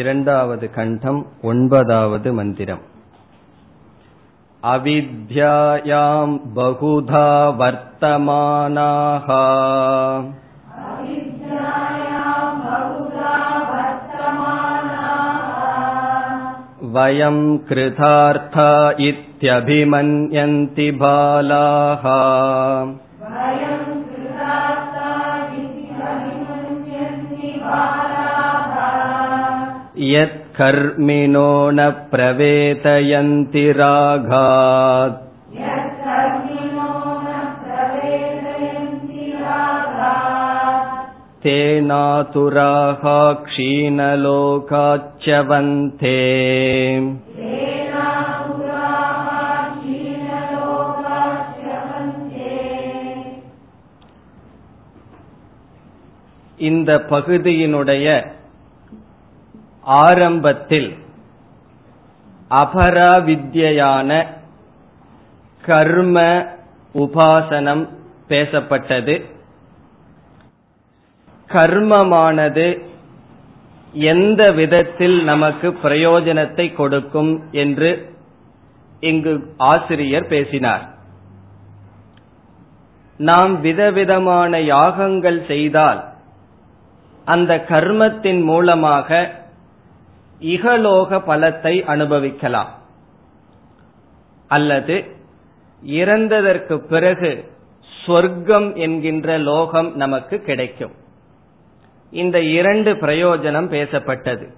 இரண்டாவது கண்டம் ஒன்பதாவது மந்திரம் अविद्यायां बहुधा वर्तमानाः वयं कृतार्था इत्यभिमन्यन्ति बालाः यत्कर्मिणो न प्रवेदयन्ति रागात् तेनातुराः क्षीणलोकाच्यवन्ते இந்த பகுதியினுடைய ஆரம்பத்தில் அபராவித்யான கர்ம உபாசனம் பேசப்பட்டது. கர்மமானது எந்த விதத்தில் நமக்கு பிரயோஜனத்தை கொடுக்கும் என்று இங்கு ஆசிரியர் பேசினார். நாம் விதவிதமான யாகங்கள் செய்தால் அந்த கர்மத்தின் மூலமாக இகலோக பலத்தை அனுபவிக்கலாம். அல்லது இறந்ததற்கு பிறகு சொர்க்கம் என்கின்ற லோகம் நமக்கு கிடைக்கும். இந்த இரண்டு பிரயோஜனம் பேசப்பட்டது.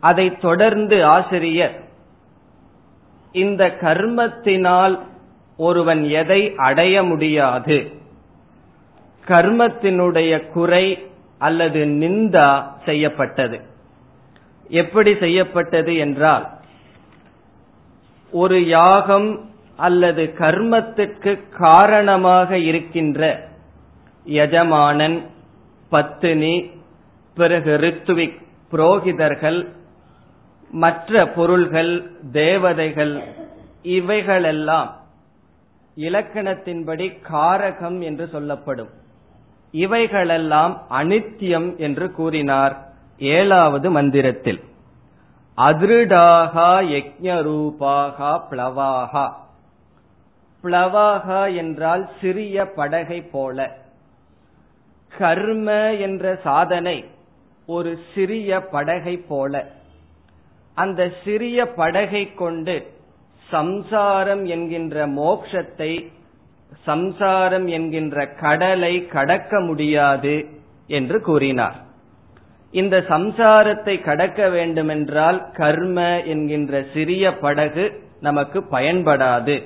அதை தொடர்ந்து ஆசிரியர் இந்த கர்மத்தினால் ஒருவன் எதை அடைய முடியாது கர்மத்தினுடைய குறை அல்லது நிந்தா செய்யப்பட்டது. எப்படி செய்யப்பட்டது என்றால் ஒரு யாகம் அல்லது கர்மத்திற்கு காரணமாக இருக்கின்ற எஜமானன் பத்தினி பிறகு ரித்துவிக் புரோகிதர்கள் மற்ற பொருள்கள் தேவதைகள் இவைகளெல்லாம் இலக்கணத்தின்படி காரகம் என்று சொல்லப்படும். இவைகளெல்லாம் அனித்தியம் என்று கூறினார். ஏழாவது மந்திரத்தில் அதிருடாகா யஜ்ஞரூபாகா பிளவாகா. பிளவாகா என்றால் சிறிய படகை போல. கர்ம என்ற சாதனை ஒரு சிறிய படகை போல. அந்த சிறிய படகை கொண்டு சம்சாரம் என்கின்ற மோக்ஷத்தை சம்சாரம் என்கின்ற கடலை கடக்க முடியாது என்று கூறினார். இந்த சம்சாரத்தை கடக்க வேண்டுமென்றால் கர்ம என்கின்ற சிறிய படகு நமக்கு பயன்படாது.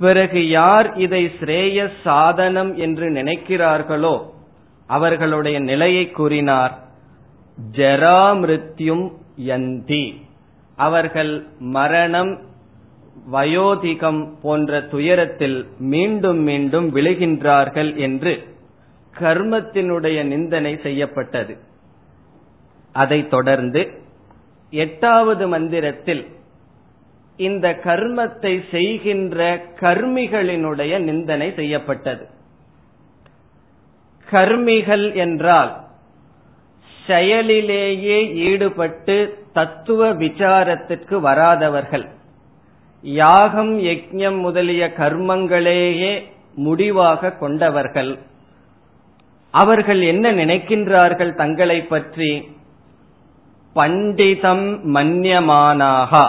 பிறகு யார் இதை ஸ்ரேய சாதனம் என்று நினைக்கிறார்களோ அவர்களுடைய நிலையை கூறினார் ஜராமிருத்யும் யந்தி. அவர்கள் மரணம் வயோதிகம் போன்ற துயரத்தில் மீண்டும் மீண்டும் விழுகின்றார்கள் என்று கர்மத்தினுடைய நிந்தனை செய்யப்பட்டது. அதைத் தொடர்ந்து எட்டாவது மந்திரத்தில் இந்த கர்மத்தை செய்கின்ற கர்மிகளினுடைய நிந்தனை செய்யப்பட்டது. கர்மிகள் என்றால் செயலிலேயே ஈடுபட்டு தத்துவ விசாரத்திற்கு வராதவர்கள். யாகம் யஜ்யம் முதலிய கர்மங்களையே முடிவாக கொண்டவர்கள். அவர்கள் என்ன நினைக்கின்றார்கள் தங்களை பற்றி? பண்டிதம் மன்யமானாகா.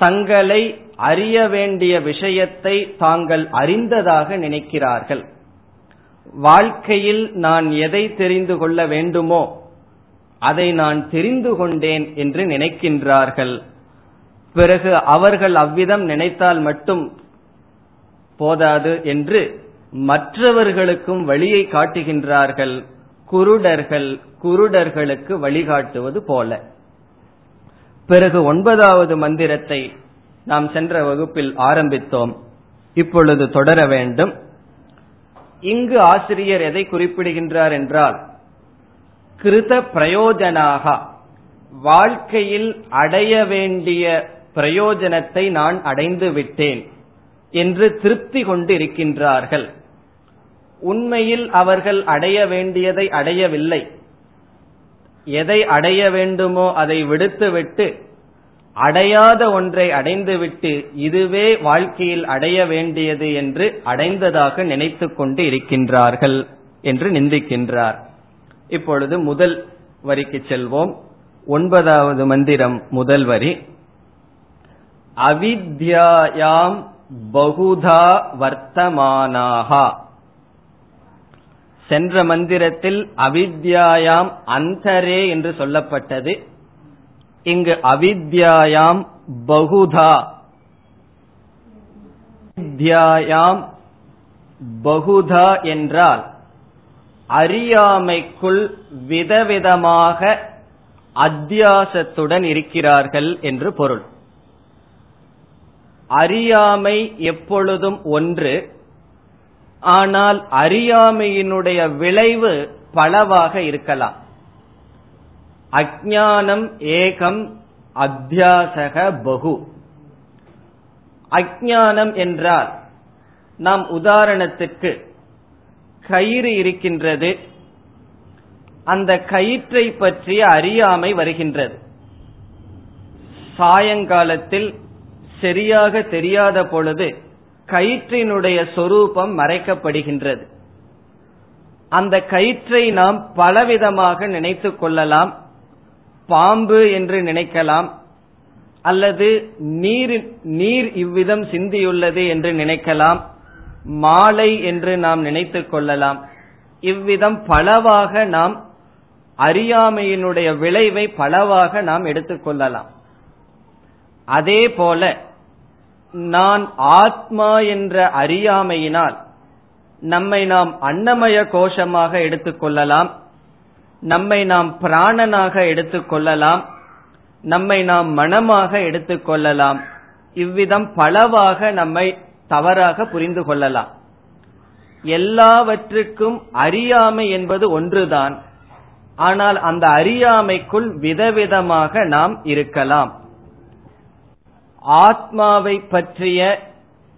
தங்களை அறிய வேண்டிய விஷயத்தை தாங்கள் அறிந்ததாக நினைக்கிறார்கள். வாழ்க்கையில் நான் எதை தெரிந்து கொள்ள வேண்டுமோ அதை நான் தெரிந்து கொண்டேன் என்று நினைக்கின்றார்கள். பிறகு அவர்கள் அவ்விதம் நினைத்தால் மட்டும் போதாது என்று மற்றவர்களுக்கும் வழியை காட்டுகின்றார்கள். குருடர்கள் குருடர்களுக்கு வழிகாட்டுவது போல. பிறகு ஒன்பதாவது மந்திரத்தை நாம் சென்ற வகுப்பில் ஆரம்பித்தோம். இப்பொழுது தொடர வேண்டும். இங்கு ஆசிரியர் எதை குறிப்பிடுகின்றார் என்றால் கிருத பிரயோஜனாக வாழ்க்கையில் அடைய வேண்டிய பிரயோஜனத்தை நான் அடைந்து விட்டேன் என்று திருப்தி கொண்டு இருக்கின்றார்கள் உண்மையில் அவர்கள் அடைய வேண்டியதை அடையவில்லை. எதை அடைய வேண்டுமோ அதை விடுத்துவிட்டு அடையாத ஒன்றை அடைந்துவிட்டு இதுவே வாழ்க்கையில் அடைய வேண்டியது என்று அடைந்ததாக நினைத்து கொண்டு இருக்கின்றார்கள் என்று நிந்திக்கின்றார். இப்பொழுது முதல் வரிக்கு செல்வோம். ஒன்பதாவது மந்திரம் முதல் வரி. அவித்யாயாம் பகுதா வர்த்தமானாகா சென்ற மந்திரத்தில் அவித்யாயாம் அந்தரே என்று சொல்லப்பட்டது. இங்கு அவித்யாயாம் பகுதா. அவித்யாயாம் பகுதா என்றால் அறியாமைக்குள் விதவிதமாக அத்தியாசத்துடன் இருக்கிறார்கள் என்று பொருள். அறியாமை எப்பொழுதும் ஒன்று ஆனால் அறியாமையினுடைய விளைவு பலவாக இருக்கலாம். அஜானம் ஏகம் அத்தியாசக பகு. அஜானம் என்றால் நாம் உதாரணத்துக்கு கயிறு இருக்கின்றது அந்த கயிற்றை பற்றிய அறியாமை வருகின்றது. சாயங்காலத்தில் சரியாக தெரியாத பொழுது கயிற்றினுடைய சொரூபம் மறைக்கப்படுகின்றது. அந்த கயிற்றை நாம் பலவிதமாக நினைத்து கொள்ளலாம் பாம்பு என்று நினைக்கலாம் அல்லது நீர் நீர் இவ்விதம் சிந்தியுள்ளது என்று நினைக்கலாம் மாலை என்று நாம் நினைத்து கொள்ளலாம். இவ்விதம் பலவாக நாம் அறியாமையினுடைய விளைவை பலவாக நாம் எடுத்துக்கொள்ளலாம் அதே போல நான் ஆத்மா என்ற அறியாமையினால் நம்மை நாம் அன்னமய கோஷமாக எடுத்துக்கொள்ளலாம் நம்மை நாம் பிராணனாக எடுத்துக்கொள்ளலாம் நம்மை நாம் மனமாக எடுத்துக்கொள்ளலாம் இவ்விதம் பலவாக நம்மை தவறாக புரிந்து கொள்ளலாம். எல்லாவற்றுக்கும் அறியாமை என்பது ஒன்றுதான். ஆனால் அந்த அறியாமைக்குள் விதவிதமாக நாம் இருக்கலாம். ஆத்மாவை பற்றிய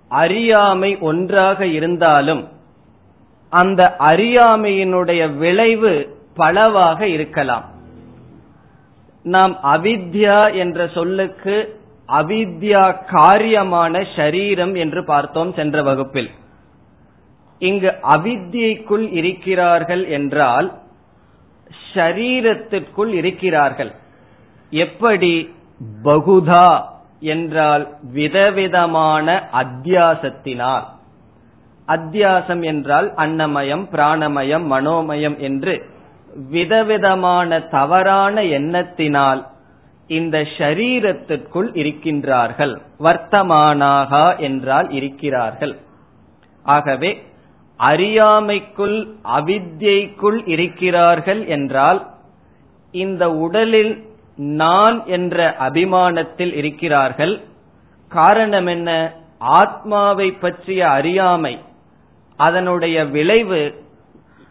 அறியாமை ஒன்றாக இருந்தாலும் அந்த அறியாமையினுடைய விளைவு பலவாக இருக்கலாம். நாம் அவித்யா என்ற சொல்லுக்கு அவித்யா காரியமான ஷரீரம் என்று பார்த்தோம் சென்ற வகுப்பில். இங்கு அவித்யைக்குள் இருக்கிறார்கள் என்றால் ஷரீரத்திற்குள் இருக்கிறார்கள். எப்படி? பகுதா. என்றால் விதவிதமான அத்தியாசத்தினால். அத்தியாசம் என்றால் அன்னமயம் பிராணமயம் மனோமயம் என்று விதவிதமான தவறான எண்ணத்தினால் இந்த ஷரீரத்திற்குள் இருக்கின்றார்கள். வர்த்தமானாகா என்றால் இருக்கிறார்கள். ஆகவே அறியாமைக்குள் அவித்யைக்குள் இருக்கிறார்கள் என்றால் இந்த உடலில் நான் என்ற அபிமானத்தில் இருக்கிறார்கள். காரணம் என்ன? ஆத்மாவை பற்றிய அறியாமை. அதனுடைய விளைவு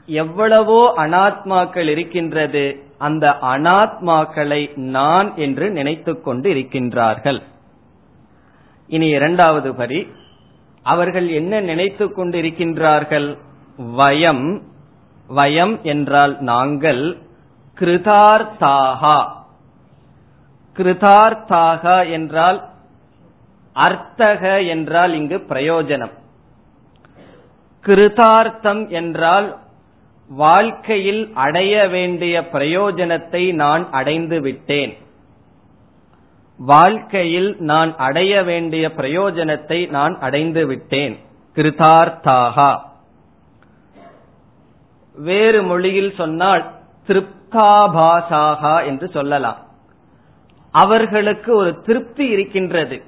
எவ்வளவோ அனாத்மாக்கள் இருக்கின்றது. அந்த அனாத்மாக்களை நான் என்று நினைத்துக் கொண்டு இருக்கின்றார்கள். இனி இரண்டாவது பரி அவர்கள் என்ன நினைத்துக் கொண்டிருக்கின்றார்கள்? வயம். வயம் என்றால் நாங்கள் கிருதார்த்தாகா. கிருதார்த்தாகா என்றால் அர்த்தக என்றால் இங்கு பிரயோஜனம். கிருதார்த்தம் என்றால் வாழ்க்கையில் அடைய வேண்டிய பிரயோஜனத்தை நான் அடைந்து விட்டேன். வாழ்க்கையில் நான் அடைய வேண்டிய பிரயோஜனத்தை நான் அடைந்து விட்டேன். கிருதார்த்தாகா. வேறு மொழியில் சொன்னால் திருப்தாபாசாகா என்று சொல்லலாம். அவர்களுக்கு ஒரு திருப்தி இருக்கின்றது.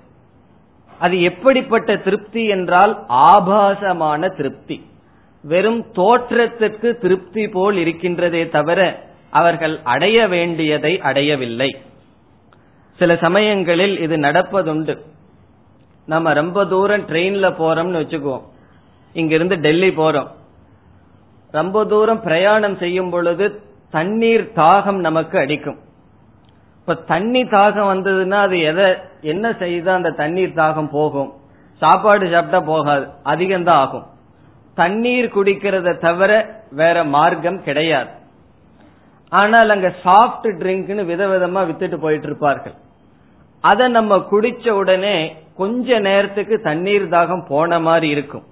அது எப்படிப்பட்ட திருப்தி என்றால் ஆபாசமான திருப்தி. வெறும் தோற்றத்திற்கு திருப்தி போல் இருக்கின்றதே தவிர அவர்கள் அடைய வேண்டியதை அடையவில்லை. சில சமயங்களில் இது நடப்பதுண்டு. நம்ம ரொம்ப தூரம் ட்ரெயின்ல போறோம்னு வச்சுக்குவோம். இங்கிருந்து டெல்லி போறோம். ரொம்ப தூரம் பிரயாணம் செய்யும் பொழுது தண்ணீர் தாகம் நமக்கு அடிக்கும். இப்ப தண்ணி தாகம் வந்ததுன்னா அது எதை என்ன செய்தா அந்த தண்ணீர் தாகம் போகும்? சாப்பாடு சாப்பிட்டா போகாது அதிகம்தான் ஆகும். தண்ணீர் குடிக்கிறத தவிர வேற மார்க்கம் கிடையாது. ஆனால் அங்க சாஃப்ட் ட்ரிங்க்னு விதவிதமா வித்துட்டு போயிட்டு இருப்பார்கள். அதை நம்ம குடிச்ச உடனே கொஞ்ச நேரத்துக்கு தண்ணீர் தாகம் போன மாதிரி இருக்கும்.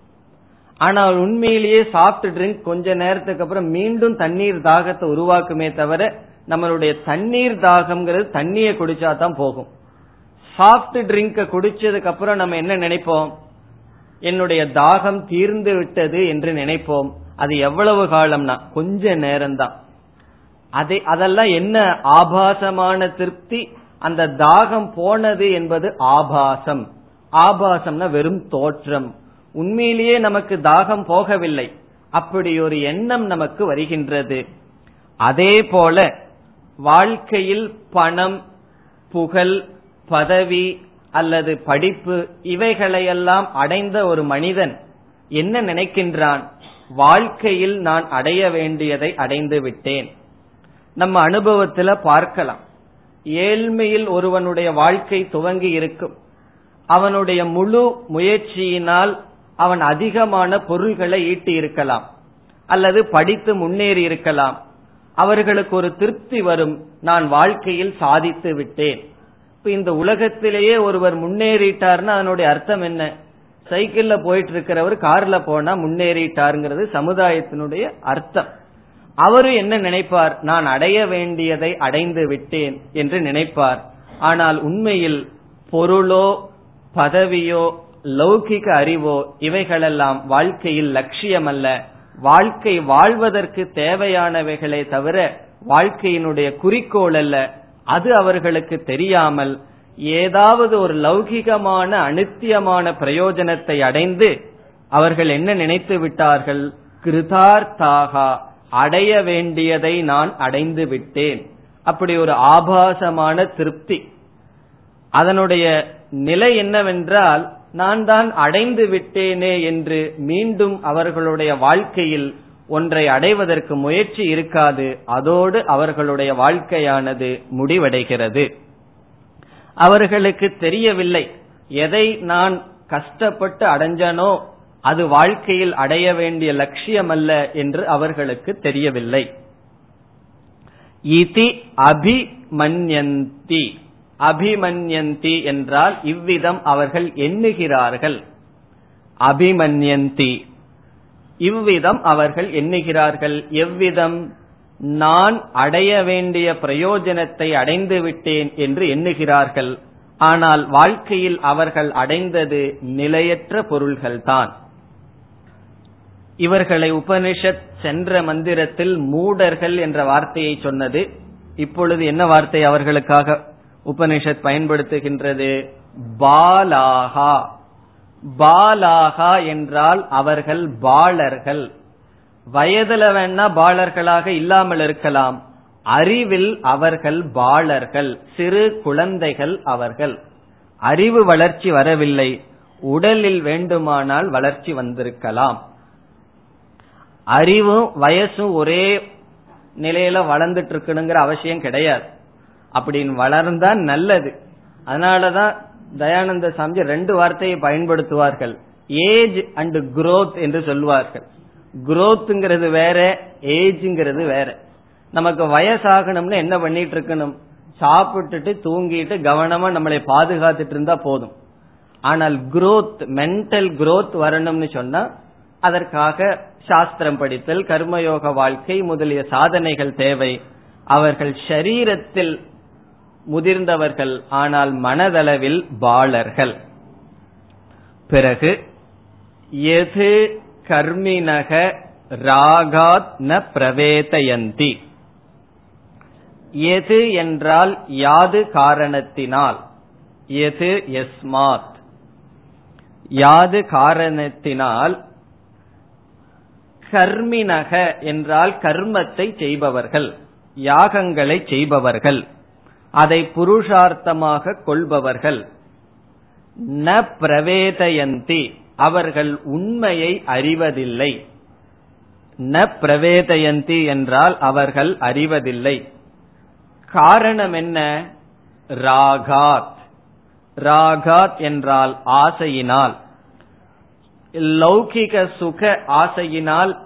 ஆனால் உண்மையிலேயே சாஃப்ட் ட்ரிங்க் கொஞ்ச நேரத்துக்கு அப்புறம் மீண்டும் தண்ணீர் தாகத்தை உருவாக்குமே தவிர நம்மளுடைய தண்ணீர் தாகம்ங்கிறது தண்ணியை குடிச்சா தான் போகும். சாஃப்ட் ட்ரிங்க குடிச்சதுக்கு அப்புறம் நம்ம என்ன நினைப்போம்? என்னுடைய தாகம் தீர்ந்து விட்டது என்று நினைப்போம். அது எவ்வளவு காலம்னா கொஞ்ச நேரம்தான். அதை அதெல்லாம் என்ன ஆபாசமான திருப்தி? அந்த தாகம் போனது என்பது ஆபாசம். ஆபாசம்னா வெறும் தோற்றம். உண்மையிலேயே நமக்கு தாகம் போகவில்லை. அப்படி ஒரு எண்ணம் நமக்கு வருகின்றது. அதே போல வாழ்க்கையில் பணம் புகழ் பதவி அல்லது படிப்பு இவைகளையெல்லாம் அடைந்த ஒரு மனிதன் என்ன நினைக்கின்றான்? வாழ்க்கையில் நான் அடைய வேண்டியதை அடைந்து விட்டேன். நம்ம அனுபவத்துல பார்க்கலாம். ஏழ்மையில் ஒருவனுடைய வாழ்க்கை துவங்கி இருக்கும். அவனுடைய முழு முயற்சியினால் அவன் அதிகமான பொருள்களை ஈட்டி இருக்கலாம். அல்லது படித்து முன்னேறி இருக்கலாம். அவர்களுக்கு ஒரு திருப்தி வரும். நான் வாழ்க்கையில் சாதித்து விட்டேன். இப்ப இந்த உலகத்திலேயே ஒருவர் முன்னேறிட்டார்னா அதனுடைய அர்த்தம் என்ன? சைக்கிள்ல போயிட்டு இருக்கிறவர் கார்ல போனா முன்னேறிட்டாருங்கிறது சமுதாயத்தினுடைய அர்த்தம். அவரு என்ன நினைப்பார்? நான் அடைய வேண்டியதை அடைந்து விட்டேன் என்று நினைப்பார். ஆனால் உண்மையில் பொருளோ பதவியோ லௌகிக அறிவோ இவைகளெல்லாம் வாழ்க்கையில் லட்சியம் அல்ல வாழ்க்கை வாழ்வதற்கு தேவையானவைகளே தவிர வாழ்க்கையினுடைய குறிக்கோள் அல்ல. அது அவர்களுக்கு தெரியாமல் ஏதாவது ஒரு லௌகிகமான அனித்தியமான பிரயோஜனத்தை அடைந்து அவர்கள் என்ன நினைத்து விட்டார்கள்? கிருதார்த்தாகா அடைய வேண்டியதை நான் அடைந்து விட்டேன். அப்படி ஒரு ஆபாசமான திருப்தி. அதனுடைய நிலை என்னவென்றால் நான் தான் அடைந்து விட்டேனே என்று மீண்டும் அவர்களுடைய வாழ்க்கையில் ஒன்றை அடைவதற்கு முயற்சி இருக்காது அதோடு அவர்களுடைய வாழ்க்கையானது முடிவடைகிறது. அவர்களுக்கு தெரியவில்லை எதை நான் கஷ்டப்பட்டு அடைஞ்சனோ அது வாழ்க்கையில் அடைய வேண்டிய லட்சியம் அல்ல என்று அவர்களுக்கு தெரியவில்லை. இதி அபிமன்யந்தி. அபிமன்யந்தி என்றால் இவ்விதம் அவர்கள் எண்ணுகிறார்கள். அபிமன்யந்தி. இவ்விதம் அவர்கள் எண்ணுகிறார்கள். எவ்விதம்? நான் அடைய வேண்டிய பிரயோஜனத்தை அடைந்து விட்டேன் என்று எண்ணுகிறார்கள். ஆனால் வாழ்க்கையில் அவர்கள் அடைந்தது நிலையற்ற பொருள்கள்தான். இவர்களை உபனிஷத் சென்ற மந்திரத்தில் மூடர்கள் என்ற வார்த்தையை சொன்னது. இப்பொழுது என்ன வார்த்தை அவர்களுக்காக? உபனிஷத் பயன்படுத்துகின்றது. பாலாகா. பாலாகா என்றால் அவர்கள் பாலர்கள். வயதுல வேணா பாலர்களாக இல்லாமல் இருக்கலாம். அறிவில் அவர்கள் பாலர்கள். சிறு குழந்தைகள் அவர்கள். அறிவு வளர்ச்சி வரவில்லை. உடலில் வேண்டுமானால் வளர்ச்சி வந்திருக்கலாம். அறிவும் வயசும் ஒரே நிலையில வளர்ந்துட்டு இருக்கணுங்கிற அவசியம் கிடையாது. அப்படின்னு வளர்ந்தா நல்லது. அதனாலதான் தயானந்த சாமி ரெண்டு வார்த்தையை பயன்படுத்துவார்கள். ஏஜ் அண்ட் குரோத் என்று சொல்லுவார்கள். குரோத்ங்கிறது வேற ஏஜ்ங்கிறது வேற. நமக்கு வயசாகணும்னு என்ன பண்ணிட்டு இருக்கணும் சாப்பிட்டுட்டு தூங்கிட்டு கவனமா நம்மளை பாதுகாத்துட்டு இருந்தா போதும். ஆனால் குரோத் மென்டல் குரோத் வரணும்னு சொன்னா அதற்காக சாஸ்திரம் படித்தல் கர்மயோக வாழ்க்கை முதலிய சாதனைகள் தேவை. அவர்கள் ஷரீரத்தில் முதிர்ந்தவர்கள் ஆனால் மனதளவில் பாலர்கள். பிறகு எது கர்மினக ராகாத் ந பிரவேதயந்தி. எது என்றால் யாது காரணத்தினால். எது எஸ்மாத் யாது காரணத்தினால் கர்மினக என்றால் கர்மத்தை செய்பவர்கள் யாகங்களை செய்பவர்கள். அதை புருஷார்த்தமாக கொள்பவர்கள். ந பிரவேதயந்தி அவர்கள் உண்மையை அறிவதில்லை. ந பிரவேதயந்தி என்றால் அவர்கள் அறிவதில்லை. காரணம் என்ன? ராகாத். ராகாத் என்றால் ஆசையினால். லௌகிக சுக ஆசையினால்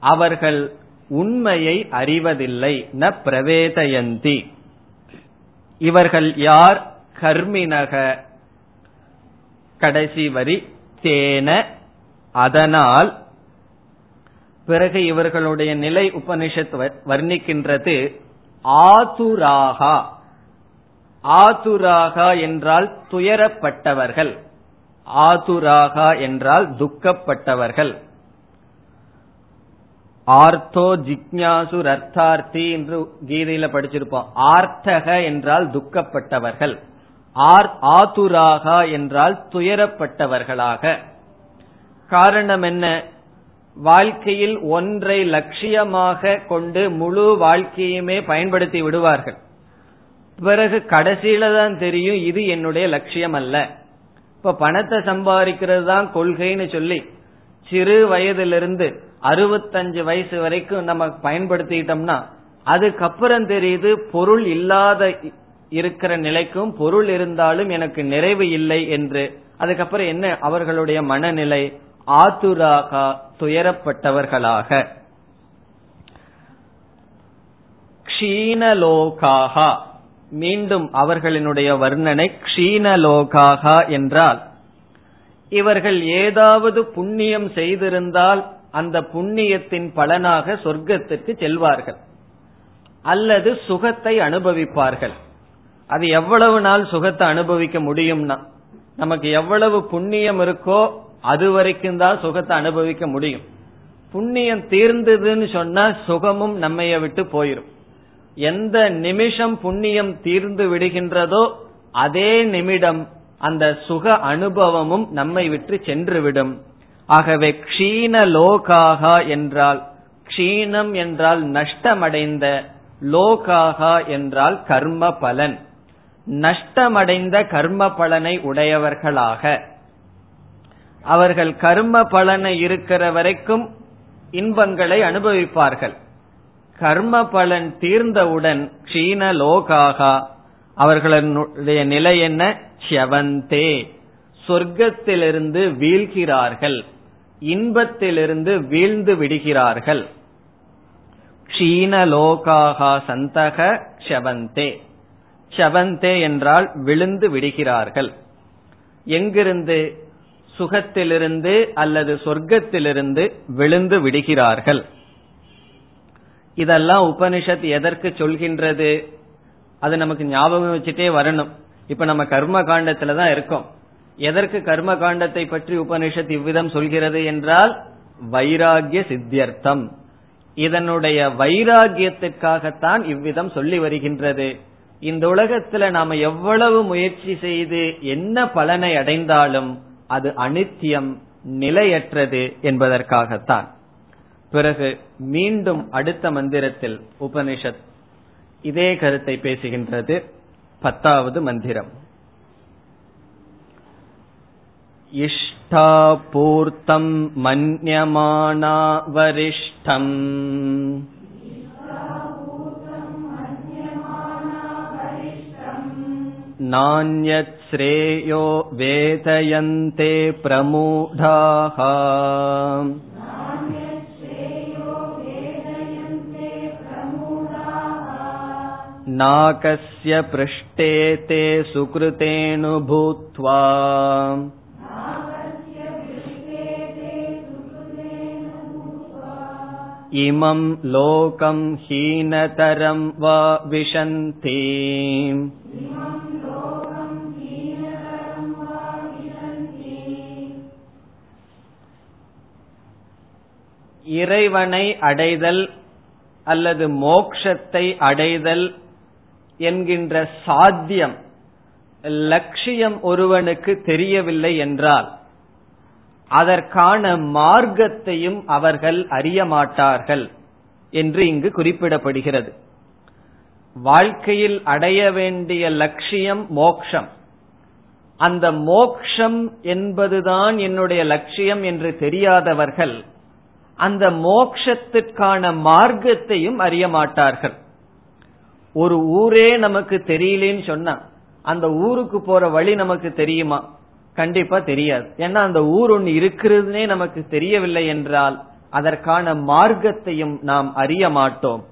அவர்கள் உண்மையை அறிவதில்லை. ந பிரவேதயந்தி. இவர்கள் யார்? கர்மினக. கடைசி வரி தேன. அதனால் பிறகு இவர்களுடைய நிலை உபனிஷத் வர்ணிக்கின்றது ஆதுராகா. ஆதுராகா என்றால் துயரப்பட்டவர்கள். ஆதுராகா என்றால் துக்கப்பட்டவர்கள். ஆர்த்தோ ஜிக்யாசு அர்த்தார்த்தி என்று கீதையில படிச்சிருப்போம். ஆர்த்தக என்றால் துக்கப்பட்டவர்கள். ஆத்துராகா என்றால் துயரப்பட்டவர்களாக. காரணம் என்ன? வாழ்க்கையில் ஒன்றை லட்சியமாக கொண்டு முழு வாழ்க்கையுமே பயன்படுத்தி விடுவார்கள். பிறகு கடைசியில தான் தெரியும் இது என்னுடைய லட்சியம் அல்ல. இப்ப பணத்தை சம்பாதிக்கிறது தான் கொள்கைன்னு சொல்லி சிறு வயதிலிருந்து அறுபத்தஞ்சு வயசு வரைக்கும் நம்ம பயன்படுத்திட்டோம்னா அதுக்கப்புறம் தெரியுது பொருள் இல்லாத இருக்கிற நிலைக்கும் பொருள் இருந்தாலும் எனக்கு நிறைவு இல்லை என்று. அதுக்கப்புறம் என்ன? அவர்களுடைய மனநிலை ஆத்துராகா துயரப்பட்டவர்களாக. க்ஷீணலோகாகா. மீண்டும் அவர்களினுடைய வர்ணனை க்ஷீணலோகாகா என்றால் இவர்கள் ஏதாவது புண்ணியம் செய்திருந்தால் அந்த புண்ணியத்தின் பலனாக சொர்க்கத்திற்கு செல்வார்கள். அல்லது சுகத்தை அனுபவிப்பார்கள். அது எவ்வளவு நாள் சுகத்தை அனுபவிக்க முடியும்னா நமக்கு எவ்வளவு புண்ணியம் இருக்கோ அது வரைக்கும் தான் சுகத்தை அனுபவிக்க முடியும். புண்ணியம் தீர்ந்ததுன்னு சொன்னா சுகமும் நம்மைய விட்டு போயிரும். எந்த நிமிஷம் புண்ணியம் தீர்ந்து விடுகின்றதோ அதே நிமிடம் அந்த சுக அனுபவமும் நம்மை விட்டு சென்றுவிடும் ஆகவே க்ஷீண லோகாகா என்றால் க்ஷீணம் என்றால் நஷ்டமடைந்த லோகாகா என்றால் கர்ம பலன். நஷ்டமடைந்த கர்ம பலனை உடையவர்களாக. அவர்கள் கர்ம பலனை இருக்கிற வரைக்கும் இன்பங்களை அனுபவிப்பார்கள். கர்ம பலன் தீர்ந்தவுடன் க்ஷீண லோகாகா அவர்களுடைய நிலை என்ன? செவந்தே சொர்க்கத்திலிருந்து வீழ்கிறார்கள். இன்பத்திலிருந்து வீழ்ந்து விடுகிறார்கள். க்ஷீணலோகாகா சந்தக ஷவந்தே ஷவந்தே என்றால் விழுந்து விடுகிறார்கள். எங்கிருந்து? சுகத்திலிருந்து அல்லது சொர்க்கத்திலிருந்து விழுந்து விடுகிறார்கள். இதெல்லாம் உபனிஷத் எதற்கு சொல்கின்றது? அது நமக்கு ஞாபகம் வச்சுட்டே வரணும். இப்ப நம்ம கர்ம காண்டத்துல தான் இருக்கோம். எதற்கு கர்ம காண்டத்தை பற்றி உபனிஷத் இவ்விதம் சொல்கிறது என்றால் வைராகிய சித்தியர்த்தம். இதனுடைய வைராகியத்திற்காகத்தான் இவ்விதம் சொல்லி வருகின்றது. இந்த உலகத்துல நாம எவ்வளவு முயற்சி செய்து என்ன பலனை அடைந்தாலும் அது அனித்தியம் நிலையற்றது என்பதற்காகத்தான். பிறகு மீண்டும் அடுத்த மந்திரத்தில் உபனிஷத் இதே கருத்தை பேசுகின்றது. பத்தாவது மந்திரம். इष्टापूर्तम् मन्यमाना वरिष्ठम् श्रेयो वेदयन्ते प्रमूढाः। नाकस्य पृष्ठे ते सुकृतेऽनुभूत्वा इमं लोकं हीनतरं वा विशन्ति இறைவனை அடைதல் அல்லது மோக்ஷத்தை அடைதல் என்கின்ற சாத்தியம் லட்சியம் ஒருவனுக்கு தெரியவில்லை என்றால் அதற்கான மார்க்கத்தையும் அவர்கள் அறிய மாட்டார்கள் என்று இங்கு குறிப்பிடப்படுகிறது. வாழ்க்கையில் அடைய வேண்டிய லட்சியம் மோக்ஷம். அந்த மோக்ஷம் என்பதுதான் என்னுடைய லட்சியம் என்று தெரியாதவர்கள் அந்த மோக்ஷத்திற்கான மார்க்கத்தையும் அறிய மாட்டார்கள். ஒரு ஊரே நமக்கு தெரியலேன்னு சொன்னா அந்த ஊருக்கு போற வழி நமக்கு தெரியுமா? கண்டிப்பா தெரியாது. ஏன்னா அந்த ஊர் ஒன்று இருக்கிறதுனே நமக்கு தெரியவில்லை என்றால் அதற்கான மார்க்கத்தையும் நாம் அறிய மாட்டோம்.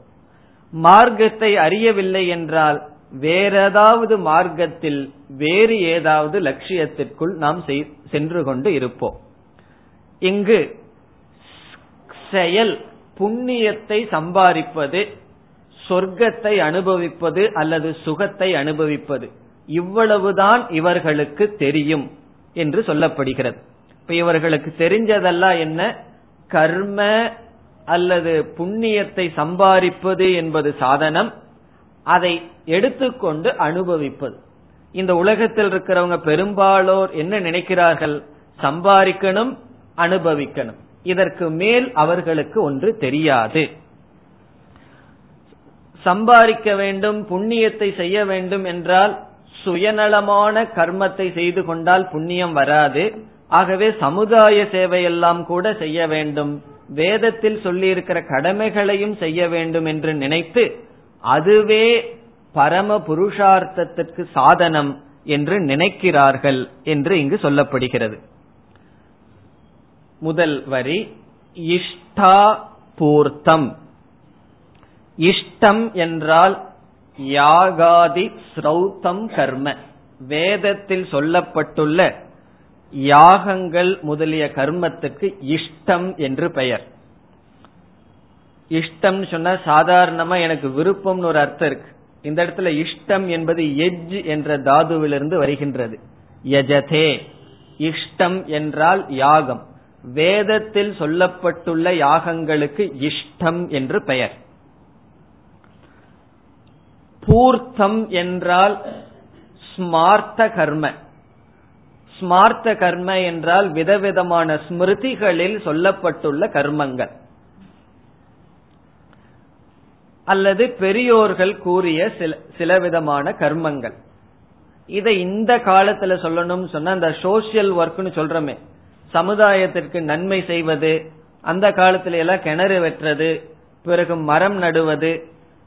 மார்க்கத்தை அறியவில்லை என்றால் வேற ஏதாவது மார்க்கத்தில் வேறு ஏதாவது லட்சியத்திற்குள் நாம் சென்று கொண்டு இருப்போம். இங்கு செயல் புண்ணியத்தை சம்பாதிப்பது சொர்க்கத்தை அனுபவிப்பது அல்லது சுகத்தை அனுபவிப்பது இவ்வளவுதான் இவர்களுக்கு தெரியும். என்று சொல்லப்படுகிறது. இப்ப இவர்களுக்கு தெரிஞ்சதெல்லாம் என்ன? கர்ம அல்லது புண்ணியத்தை சம்பாதிப்பது என்பது சாதனம். அதை எடுத்துக்கொண்டு அனுபவிப்பது. இந்த உலகத்தில் இருக்கிறவங்க பெரும்பாலோர் என்ன நினைக்கிறார்கள்? சம்பாதிக்கணும் அனுபவிக்கணும். இதற்கு மேல் அவர்களுக்கு ஒன்று தெரியாது. சம்பாதிக்க வேண்டும் புண்ணியத்தை செய்ய வேண்டும் என்றால் சுயநலமான கர்மத்தை செய்து கொண்டால் புண்ணியம் வராது. ஆகவே சமுதாய சேவையெல்லாம் கூட செய்ய வேண்டும். வேதத்தில் சொல்லி இருக்கிற கடமைகளையும் செய்ய வேண்டும் என்று நினைத்து அதுவே பரம புருஷார்த்தத்திற்கு சாதனம் என்று நினைக்கிறார்கள் என்று இங்கு சொல்லப்படுகிறது. முதல் வரி இஷ்டா பூர்த்தம். இஷ்டம் என்றால் யாகாதி ஸ்ரௌத்தம் கர்ம. வேதத்தில் சொல்லப்பட்டுள்ள யாகங்கள் முதலிய கர்மத்துக்கு இஷ்டம் என்று பெயர். இஷ்டம் சொன்னா சாதாரணமா எனக்கு விருப்பம்னு ஒரு அர்த்தம் இருக்கு. இந்த இடத்துல இஷ்டம் என்பது எஜ் என்ற தாதுவிலிருந்து வருகின்றது. யஜதே. இஷ்டம் என்றால் யாகம். வேதத்தில் சொல்லப்பட்டுள்ள யாகங்களுக்கு இஷ்டம் என்று பெயர். பூர்த்தம் என்றால் ஸ்மார்த்த கர்ம. ஸ்மார்த்த கர்ம என்றால் விதவிதமான ஸ்மிருதிகளில் சொல்லப்பட்டுள்ள கர்மங்கள். அல்லது பெரியோர்கள் கூறிய சில சில விதமான கர்மங்கள். இதை இந்த காலத்துல சொல்லணும் சொன்னா அந்த சோசியல் ஒர்க்னு சொல்றமே. சமுதாயத்திற்கு நன்மை செய்வது அந்த காலத்துல எல்லாம் கிணறு வெட்டுறது பிறகு மரம் நடுவது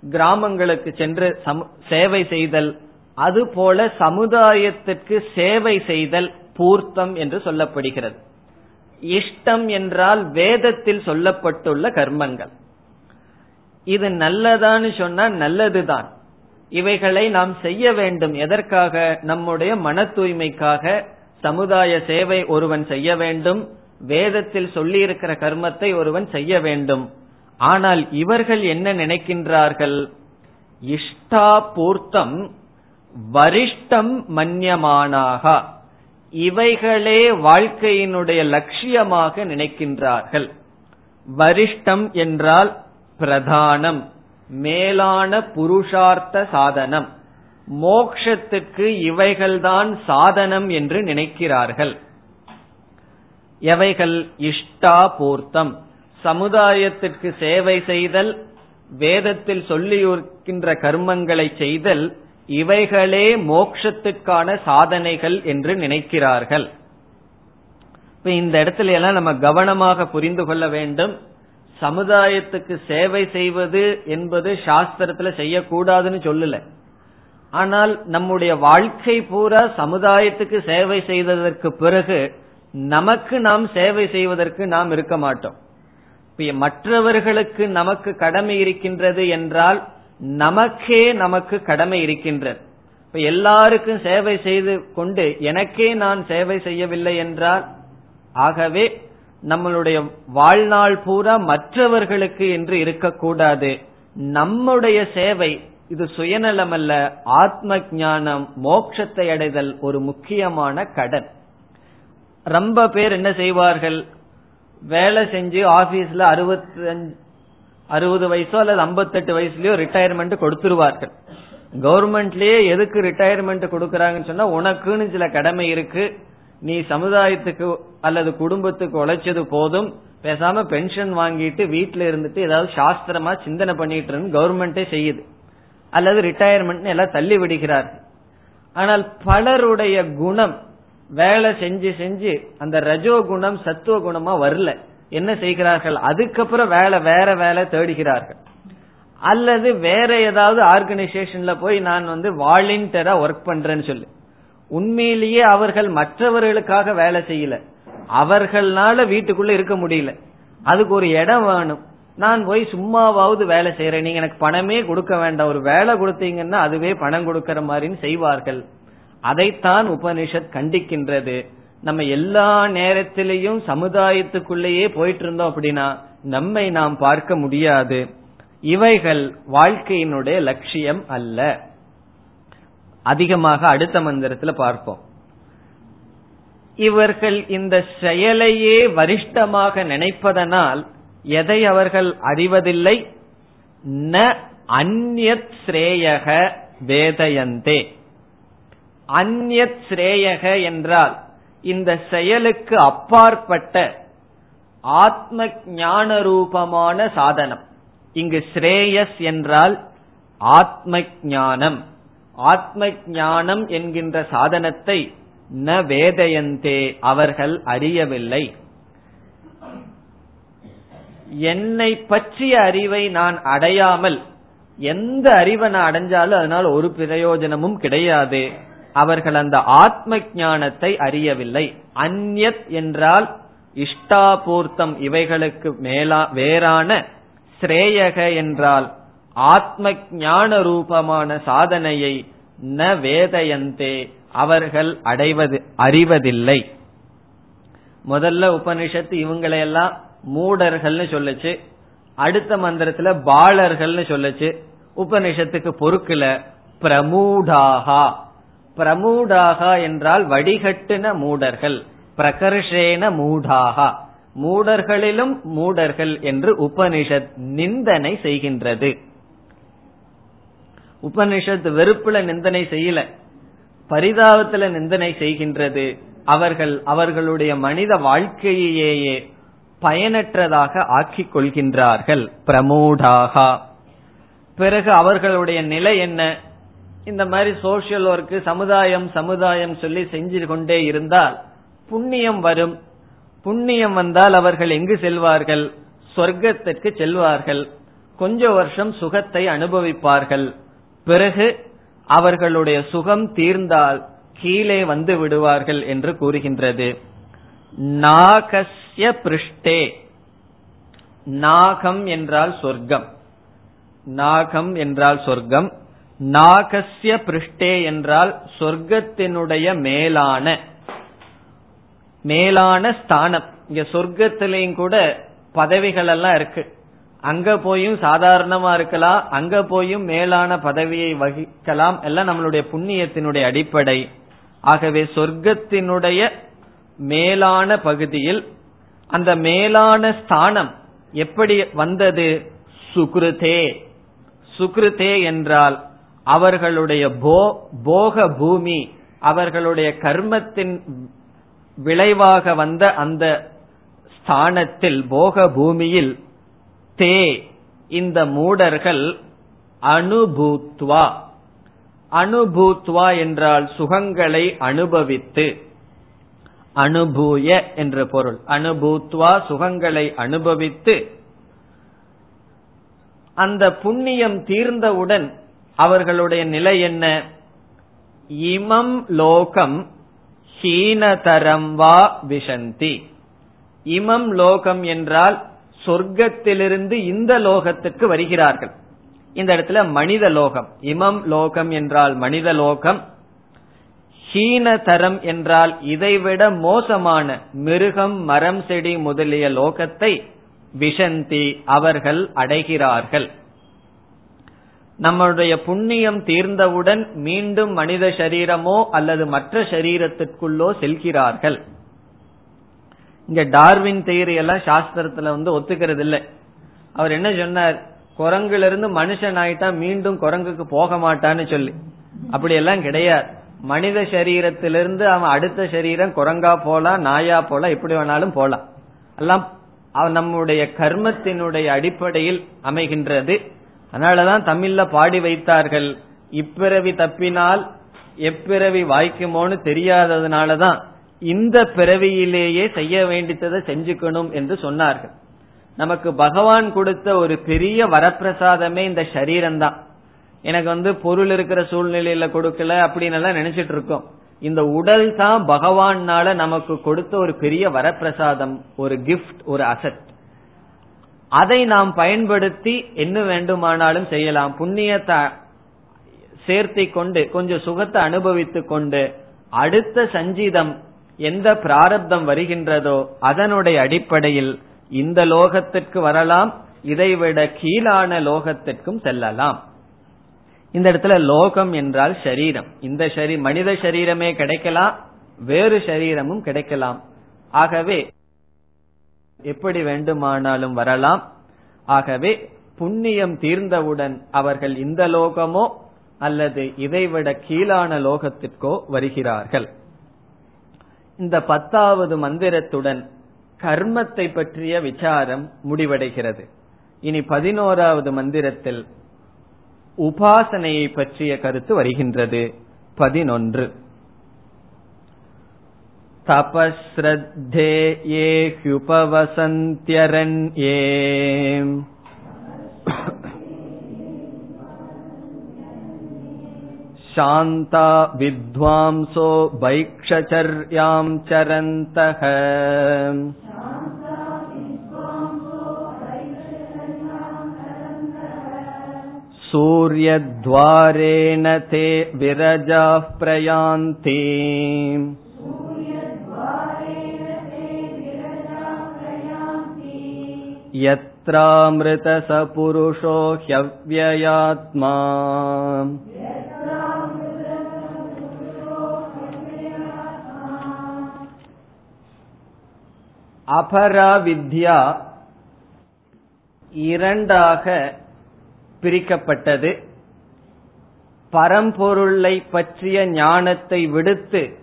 கிராமங்களுக்கு சென்று சேவை செய்தல் அதுபோல சமுதாயத்திற்கு சேவை செய்தல் பூர்த்தம் என்று சொல்லப்படுகிறது. இஷ்டம் என்றால் வேதத்தில் சொல்லப்பட்டுள்ள கர்மங்கள். இது நல்லதான்னு சொன்னா நல்லதுதான். இவைகளை நாம் செய்ய வேண்டும். எதற்காக? நம்முடைய மன தூய்மைக்காக சமுதாய சேவை ஒருவன் செய்ய வேண்டும். வேதத்தில் சொல்லியிருக்கிற கர்மத்தை ஒருவன் செய்ய வேண்டும். ஆனால் இவர்கள் என்ன நினைக்கின்றார்கள்? இஷ்டா பூர்த்தம் வரிஷ்டம் மன்யமானாகா. இவைகளே வாழ்க்கையினுடைய லட்சியமாக நினைக்கின்றார்கள். வரிஷ்டம் என்றால் பிரதானம் மேலான புருஷார்த்த சாதனம். மோக்ஷத்துக்கு இவைகள்தான் சாதனம் என்று நினைக்கிறார்கள். எவைகள்? இஷ்டா பூர்த்தம். சமுதாயத்திற்கு சேவை செய்தல் வேதத்தில் சொல்லியிருக்கின்ற கர்மங்களை செய்தல் இவைகளே மோக்ஷத்துக்கான சாதனைகள் என்று நினைக்கிறார்கள். இப்ப இந்த இடத்துல எல்லாம் நம்ம கவனமாக புரிந்து கொள்ள வேண்டும். சமுதாயத்துக்கு சேவை செய்வது என்பது சாஸ்திரத்துல செய்யக்கூடாதுன்னு சொல்லல. ஆனால் நம்முடைய வாழ்க்கை பூரா சமுதாயத்துக்கு சேவை செய்ததற்கு பிறகு நமக்கு நாம் சேவை செய்வதற்கு நாம் இருக்க மாட்டோம். மற்றவர்களுக்கு நமக்கு கடமை இருக்கின்றது என்றால் நமக்கே நமக்கு கடமை இருக்கின்றது. இப்ப எல்லாருக்கும் சேவை செய்து கொண்டு எனக்கே நான் சேவை செய்யவில்லை என்றால் ஆகவே நம்மளுடைய வாழ்நாள் பூரா மற்றவர்களுக்கு என்று இருக்கக்கூடாது. நம்முடைய சேவை இது சுயநலம் அல்ல ஆத்ம ஞானம் மோட்சத்தை அடைதல் ஒரு முக்கியமான கடன். ரொம்ப பேர் என்ன செய்வார்கள்? வேலை செஞ்சு ஆபீஸ்ல அறுபத்தி அறுபது வயசோ அல்லது ஐம்பத்தெட்டு வயசுலயோ ரிட்டையர்மெண்ட் கொடுத்துருவார்கள். கவர்மெண்ட்லயே எதுக்கு ரிட்டையர்மெண்ட் கொடுக்கறாங்கன்னு சொன்னா உனக்குன்னு சில கடமை இருக்கு. நீ சமுதாயத்துக்கு அல்லது குடும்பத்துக்கு உழைச்சது போதும். பேசாம பென்ஷன் வாங்கிட்டு வீட்டுல இருந்துட்டு ஏதாவது சாஸ்திரமா சிந்தனை பண்ணிட்டு இருந்து கவர்மெண்டே செய்யுது. அல்லது ரிட்டையர்மெண்ட் எல்லாம் தள்ளி விடுகிறார்கள். ஆனால் பலருடைய குணம் வேலை செஞ்சு செஞ்சு அந்த ரஜோ குணம் சத்துவ குணமா வரல. என்ன செய்கிறார்கள்? அதுக்கப்புறம் வேலை வேற வேலை தேடுகிறார்கள். அல்லது வேற ஏதாவது ஆர்கனைசேஷன்ல போய் நான் வந்து வாலண்டியரா ஒர்க் பண்றேன்னு சொல்லி. உண்மையிலேயே அவர்கள் மற்றவர்களுக்காக வேலை செய்யல. அவர்களால வீட்டுக்குள்ள இருக்க முடியல. அதுக்கு ஒரு இடம் வேணும். நான் போய் சும்மாவாவது வேலை செய்யறேன் நீங்க எனக்கு பணமே கொடுக்க வேண்டாம். ஒரு வேலை கொடுத்தீங்கன்னா அதுவே பணம் கொடுக்கற மாதிரின்னு செய்வார்கள். அதைத்தான் உபனிஷத் கண்டிக்கின்றது. நம்ம எல்லா நேரத்திலையும் சமுதாயத்துக்குள்ளேயே போயிட்டு இருந்தோம் அப்படின்னா நம்மை நாம் பார்க்க முடியாது. இவைகள் வாழ்க்கையினுடைய லட்சியம் அல்ல. அதிகமாக அடுத்த மந்திரத்துல பார்ப்போம். இவர்கள் இந்த செயலையே வரிஷ்டமாக நினைப்பதனால் எதை அவர்கள் அறிவதில்லை? ந அந்நிய ஸ்ரேயக வேதயந்தே. அந்யத் ஸ்ரேயக என்றால் இந்த செயலுக்கு அப்பாற்பட்ட ஆத்ம ஞான ரூபமான சாதனம். இங்கு ஸ்ரேயஸ் என்றால் ஆத்ம ஞானம் ஆத்ம ஞானம் என்கின்ற சாதனத்தை ந வேதயந்தே அவர்கள் அறியவில்லை. என்னை பற்றிய அறிவை நான் அடையாமல் எந்த அறிவை நான் அடைஞ்சாலும் அதனால் ஒரு பிரயோஜனமும் கிடையாது. அவர்கள் அந்த ஆத்ம ஞானத்தை அறியவில்லை. அந்யத் என்றால் இஷ்டாபூர்த்தம் இவைகளுக்கு மேலா வேறான ஸ்ரேயக என்றால் ஆத்ம ஞான ரூபமான சாதனையை ந வேதயந்தே அவர்கள் அடைவது அறிவதில்லை. முதல்ல உபனிஷத்து இவங்களையெல்லாம் மூடர்கள்னு சொல்லுச்சு. அடுத்த மந்திரத்துல பாலர்கள்னு சொல்லுச்சு. உபனிஷத்துக்கு பொறுக்கல. பிரமூடாகா. பிரமூடாகா என்றால் வடிகட்டுன மூடர்கள் பிரகர்ஷேன மூடாகா. மூடர்களிலும் மூடர்கள் என்று உபனிஷத் நிந்தனை செய்கின்றது. உபனிஷத் வெறுப்புல நிந்தனை செய்யல. பரிதாபத்துல நிந்தனை செய்கின்றது. அவர்கள் அவர்களுடைய மனித வாழ்க்கையையே பயனற்றதாக ஆக்கிக் கொள்கின்றார்கள். பிரமூடாகா. பிறகு அவர்களுடைய நிலை என்ன? இந்த மாதிரி சோசியல் ஒர்க் சமுதாயம் சமுதாயம் சொல்லி செஞ்சு கொண்டே இருந்தால் புண்ணியம் வரும். புண்ணியம் வந்தால் அவர்கள் எங்கு செல்வார்கள்? சொர்க்கத்திற்கு செல்வார்கள். கொஞ்ச வருஷம் சுகத்தை அனுபவிப்பார்கள். பிறகு அவர்களுடைய சுகம் தீர்ந்தால் கீழே வந்து விடுவார்கள் என்று கூறுகின்றது. நாகஸ்ய பிருஷ்டே. நாகம் என்றால் சொர்க்கம். நாகம் என்றால் சொர்க்கம். நாகஸ்ய பிருஷ்டே என்றால் சொர்க்கத்தினுடைய மேலான மேலான ஸ்தானம். இங்க சொர்க்கத்திலையும் கூட பதவிகள் எல்லாம் இருக்கு. அங்க போயும் சாதாரணமா இருக்கலாம் அங்க போயும் மேலான பதவியை வகிக்கலாம். எல்லாம் நம்மளுடைய புண்ணியத்தினுடைய அடிப்படை. ஆகவே சொர்க்கத்தினுடைய மேலான பகுதியில் அந்த மேலான ஸ்தானம் எப்படி வந்தது? சுக்ருதே. சுக்ருதே என்றால் அவர்களுடைய போக பூமி அவர்களுடைய கர்மத்தின் விளைவாக வந்த அந்த ஸ்தானத்தில் போக பூமியில் தே இந்த மூடர்கள் அனுபூத்வா. அனுபூத்வா என்றால் சுகங்களை அனுபவித்து அனுபூய என்ற பொருள். அனுபூத்வா சுகங்களை அனுபவித்து அந்த புண்ணியம் தீர்ந்தவுடன் அவர்களுடைய நிலை என்ன? இமம் லோகம் ஹீனதரம் வா விஷந்தி. இமம் லோகம் என்றால் சொர்க்கத்திலிருந்து இந்த லோகத்துக்கு வருகிறார்கள். இந்த இடத்துல மனித லோகம். இமம் லோகம் என்றால் மனித லோகம். ஹீனதரம் என்றால் இதைவிட மோசமான மிருகம் மரம் செடி முதலிய லோகத்தை விஷந்தி அவர்கள் அடைகிறார்கள். நம்மளுடைய புண்ணியம் தீர்ந்தவுடன் மீண்டும் மனித சரீரமோ அல்லது மற்ற சரீரத்திற்குள்ளோ செல்கிறார்கள். இங்க டார்வின் தேரி எல்லாம் சாஸ்திரத்துல வந்து ஒத்துக்கிறது இல்லை அவர் என்ன சொன்னார்? குரங்குல இருந்து மனுஷன் ஆயிட்டா மீண்டும் குரங்குக்கு போக மாட்டான்னு சொல்லி. அப்படி எல்லாம் கிடையாது. மனித சரீரத்திலிருந்து அவன் அடுத்த சரீரம் குரங்கா போலாம் நாயா போலாம் எப்படி வேணாலும் போலாம். எல்லாம் நம்முடைய கர்மத்தினுடைய அடிப்படையில் அமைகின்றது. அதனாலதான் தமிழ்ல பாடி வைத்தார்கள். இப்பிறவி தப்பினால் எப்பிறவி வாய்க்குமோன்னு தெரியாததுனாலதான் இந்த பிறவியிலேயே செய்ய வேண்டியதை செஞ்சுக்கணும் என்று சொன்னார்கள். நமக்கு பகவான் கொடுத்த ஒரு பெரிய வரப்பிரசாதமே இந்த சரீரம் தான் எனக்கு வந்து பொருள் இருக்கிற சூழ்நிலையில கொடுக்கல அப்படின்னு எல்லாம் நினைச்சிட்டு இருக்கோம். இந்த உடல் தான் பகவான்னால நமக்கு கொடுத்த ஒரு பெரிய வரப்பிரசாதம் ஒரு கிஃப்ட் ஒரு அசட் அதை நாம் பயன்படுத்தி என்ன வேண்டுமானாலும் செய்யலாம். புண்ணியத்தை சேர்த்தி கொண்டு கொஞ்சம் சுகத்தை அனுபவித்துக் கொண்டு அடுத்த சஞ்சீதம் எந்த பிராரப்தம் வருகின்றதோ அதனுடைய அடிப்படையில் இந்த லோகத்திற்கு வரலாம். இதைவிட கீழான லோகத்திற்கும் செல்லலாம். இந்த இடத்துல லோகம் என்றால் சரீரம். இந்த மனித சரீரமே கிடைக்கலாம் வேறு சரீரமும் கிடைக்கலாம். ஆகவே எப்படி வேண்டுமானாலும் வரலாம். ஆகவே புண்ணியம் தீர்ந்தவுடன் அவர்கள் இந்த லோகமோ அல்லது இதைவிட கீழான லோகத்திற்கோ வருகிறார்கள். இந்த பத்தாவது மந்திரத்துடன் கர்மத்தை பற்றிய விசாரம் முடிவடைகிறது. இனி பதினோராவது மந்திரத்தில் உபாசனையை பற்றிய கருத்து வருகின்றது. பதினொன்று. तपःश्रद्धे ये ह्युपवसन्त्यरण्ये शान्ता विद्वांसो भैक्षचर्यां चरन्तः सूर्यद्वारेण ते विरजाः प्रयान्ति यत्रामृतसपुरुषो ह्यव्ययात्मा அபரா வித்யா இரண்டாக பிரிக்கப்பட்டது பரம்பொருளை பற்றிய ஞானத்தை விடுத்து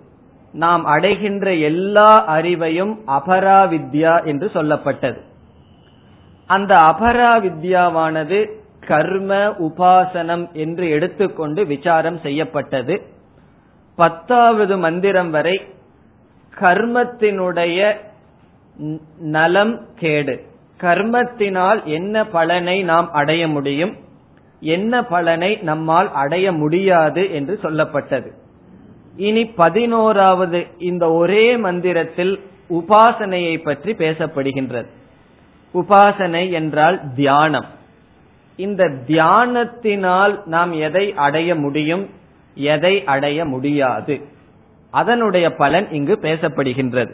நாம் அடைகின்ற எல்லா அறிவையும் அபரா வித்யா என்று சொல்லப்பட்டது அந்த அபரா வித்யாவானது கர்ம உபாசனம் என்று எடுத்துக்கொண்டு விசாரம் செய்யப்பட்டது. பத்தாவது மந்திரம் வரை கர்மத்தினுடைய நலம் கேடு. கர்மத்தினால் என்ன பலனை நாம் அடைய முடியும்? என்ன பலனை நம்மால் அடைய முடியாது என்று சொல்லப்பட்டது. இனி பதினோராவது இந்த ஒரே மந்திரத்தில் உபாசனையை பற்றி பேசப்படுகின்றது. உபாசனை என்றால் தியானம். இந்த தியானத்தினால் நாம் எதை அடைய முடியும் எதை அடைய முடியாது. அதனுடைய பலன் இங்கு பேசப்படுகின்றது.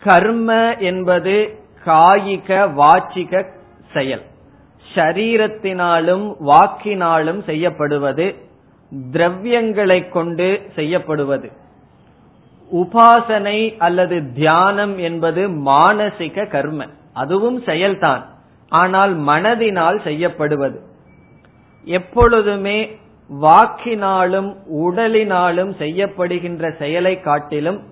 கர்ம என்பது காயிக வாச்சிக செயல். ஷரீரத்தினாலும் வாக்கினாலும் செய்யப்படுவது திரவியங்களை கொண்டு செய்யப்படுவது. உபாசனை அல்லது தியானம் என்பது மானசிக கர்ம. அதுவும் செயல்தான். ஆனால் மனதினால் செய்யப்படுவது. எப்பொழுதுமே வாக்கினாலும் உடலினாலும் செய்யப்படுகின்ற செயலை காட்டிலும்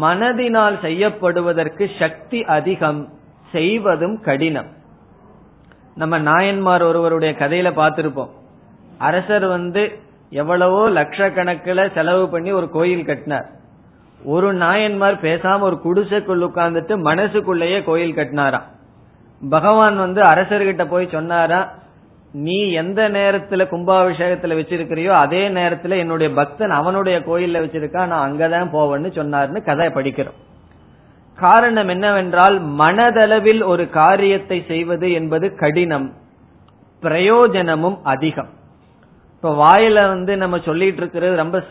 மனதினால் செய்யப்படுவதற்கு சக்தி அதிகம் செய்வதும் கடினம். நம்ம நாயன்மார் ஒருவருடைய கதையில பார்த்திருப்போம். அரசர் வந்து எவ்வளவோ லட்சக்கணக்கில் செலவு பண்ணி ஒரு கோயில் கட்டினார். ஒரு நாயன்மார் பேசாம ஒரு குடிசைக்குள் உட்கார்ந்துட்டு மனசுக்குள்ளேயே கோயில் கட்டினாராம். பகவான் வந்து அரசர்கிட்ட போய் சொன்னாரா நீ எந்த நேரத்துல கும்பாபிஷேகத்துல வச்சிருக்கிறியோ அதே நேரத்துல என்னுடைய பக்தன் அவனுடைய கோயில்ல வச்சிருக்கா நான் அங்கதான் போவேன்னு சொன்னார்னு கதை படிக்கிறோம். காரணம் என்னவென்றால் மனதளவில் ஒரு காரியத்தை செய்வது என்பது கடினம் பிரயோஜனமும் அதிகம். இப்ப வாயில வந்து நம்ம சொல்லிட்டு இருக்கிறது ரொம்ப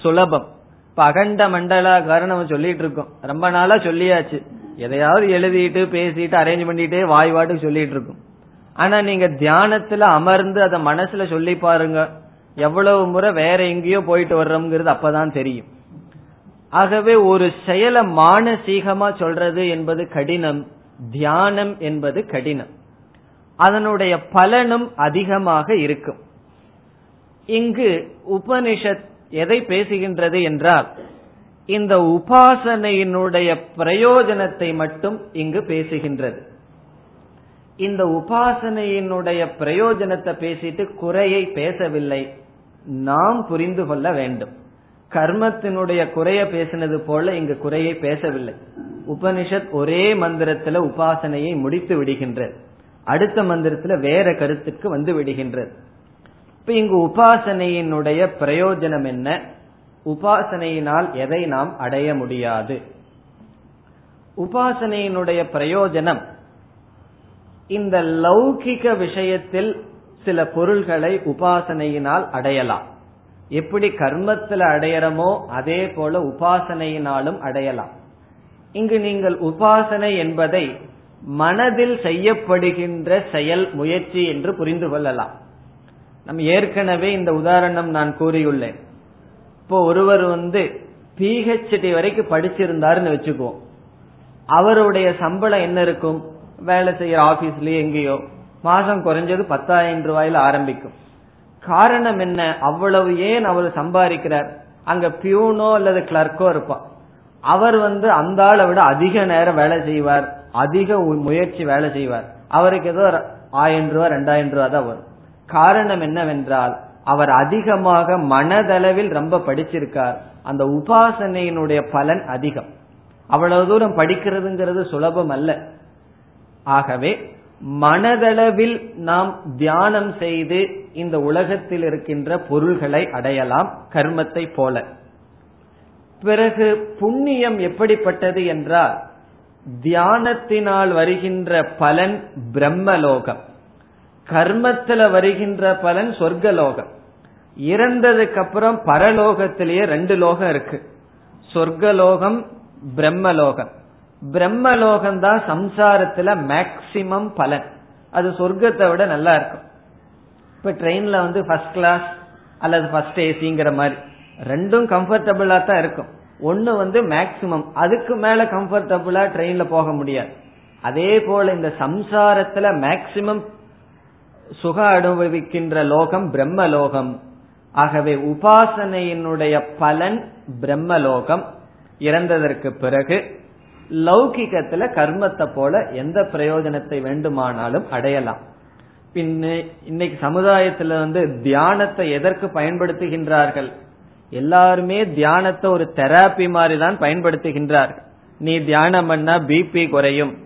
சுலபம். இப்ப அகண்ட மண்டலாகாரம் நம்ம சொல்லிட்டு இருக்கோம். ரொம்ப நாளா சொல்லியாச்சு. எதையாவது எழுதிட்டு பேசிட்டு அரேஞ்ச் பண்ணிட்டே வாய் வாட்டுக்கு சொல்லிட்டு இருக்கும். ஆனா நீங்க தியானத்துல அமர்ந்து அதை மனசுல சொல்லி பாருங்க. எவ்வளவு முறை வேற எங்கேயோ போயிட்டு வர்றோம்ங்கிறது அப்பதான் தெரியும். ஆகவே ஒரு செயலை மானசீகமா சொல்றது என்பது கடினம். தியானம் என்பது கடினம். அதனுடைய பலனும் அதிகமாக இருக்கும். இங்கு உபனிஷத் எதை பேசுகின்றது என்றால் இந்த உபாசனையினுடைய பிரயோஜனத்தை மட்டும் இங்கு பேசுகின்றது. இந்த உபாசனையினுடைய பிரயோஜனத்தை பேசிட்டு குறையை பேசவில்லை. நாம் புரிந்து கொள்ள வேண்டும். கர்மத்தினுடைய குறைய பேசினது போல இங்கு குறையை பேசவில்லை. உபனிஷத் ஒரே மந்திரத்துல உபாசனையை முடித்து விடுகின்றது. அடுத்த மந்திரத்துல வேற கருத்துக்கு வந்து விடுகின்றது. இப்ப இங்கு உபாசனையினுடைய பிரயோஜனம் என்ன? உபாசனையினால் எதை நாம் அடைய முடியாது. உபாசனையினுடைய பிரயோஜனம் இந்த லௌகிக விஷயத்தில் சில பொருள்களை உபாசனையினால் அடையலாம். எப்படி கர்மத்தில் அடையறமோ அதே போல உபாசனையினாலும் அடையலாம். இங்கு நீங்கள் உபாசனை என்பதை மனதில் செய்யப்படுகின்ற செயல் முயற்சி என்று புரிந்து கொள்ளலாம். நம்ம ஏற்கனவே இந்த உதாரணம் நான் கூறியுள்ளேன். இப்போ ஒருவர் வந்து பிஹெச்டி வரைக்கும் படிச்சிருந்தாருன்னு வச்சுக்குவோம். அவருடைய சம்பளம் என்ன இருக்கும்? வேலை செய்யற ஆபீஸ்லயே எங்கேயோ. மாசம் குறைஞ்சது பத்தாயிரம் ரூபாயில ஆரம்பிக்கும். காரணம் என்ன? அவ்வளவு ஏன் அவர் சம்பாதிக்கிறார்? அங்க பியூனோ அல்லது கிளர்க்கோ இருப்பான் அவர் வந்து அந்த ஆளை விட அதிக நேரம் வேலை செய்வார். அதிக முயற்சி வேலை செய்வார். அவருக்கு ஏதோ ஆயிரம் ரூபாய் ரெண்டாயிரம் ரூபாய் தான் வரும். காரணம் என்னவென்றால் அவர் அதிகமாக மனதளவில் ரொம்ப படிச்சிருக்கார். அந்த உபாசனையினுடைய பலன் அதிகம். அவ்வளவு தூரம் படிக்கிறதுங்கிறது சுலபம் அல்ல. ஆகவே மனதளவில் நாம் தியானம் செய்து இந்த உலகத்தில் இருக்கின்ற பொருள்களை அடையலாம் கர்மத்தை போல. பிறகு புண்ணியம் எப்படிப்பட்டது என்றால் தியானத்தினால் வருகின்ற பலன் பிரம்மலோகம். கர்மத்துல வருகின்ற பலன் சொர்க்கலோகம். இறந்ததுக்கு அப்புறம் பரலோகத்திலேயே ரெண்டு லோகம் இருக்கு. சொர்க்கலோகம் பிரம்மலோகம். பிரம்மலோகம் தான் சம்சாரத்துல மேக்சிமம் பலன். அது சொர்க்கத்தை விட நல்லா இருக்கும். இப்ப ட்ரெயின்ல வந்து ஃபர்ஸ்ட் கிளாஸ் அல்லது ஃபர்ஸ்ட் ஏசிங்கிற மாதிரி ரெண்டும் கம்ஃபர்டபுளா தான் இருக்கும். ஒன்னு வந்து மேக்சிமம் அதுக்கு மேல கம்ஃபர்டபுளா ட்ரெயின்ல போக முடியாது. அதே போல இந்த சம்சாரத்துல மேக்சிமம் சுக அனுபவிக்கின்ற லோகம் பிரம்மலோகம். ஆகவே உபாசனையினுடைய பலன் பிரம்மலோகம். இறந்ததற்கு பிறகு லௌகிகத்துல கர்மத்தை போல எந்த பிரயோஜனத்தை வேண்டுமானாலும் அடையலாம். பின்ன இன்னைக்கு சமுதாயத்துல வந்து தியானத்தை எதற்கு பயன்படுத்துகின்றார்கள்? எல்லாருமே தியானத்தை ஒரு தெராப்பி மாதிரி தான் பயன்படுத்துகின்றார்கள். நீ தியானம் பண்ணா பிபி குறையும்.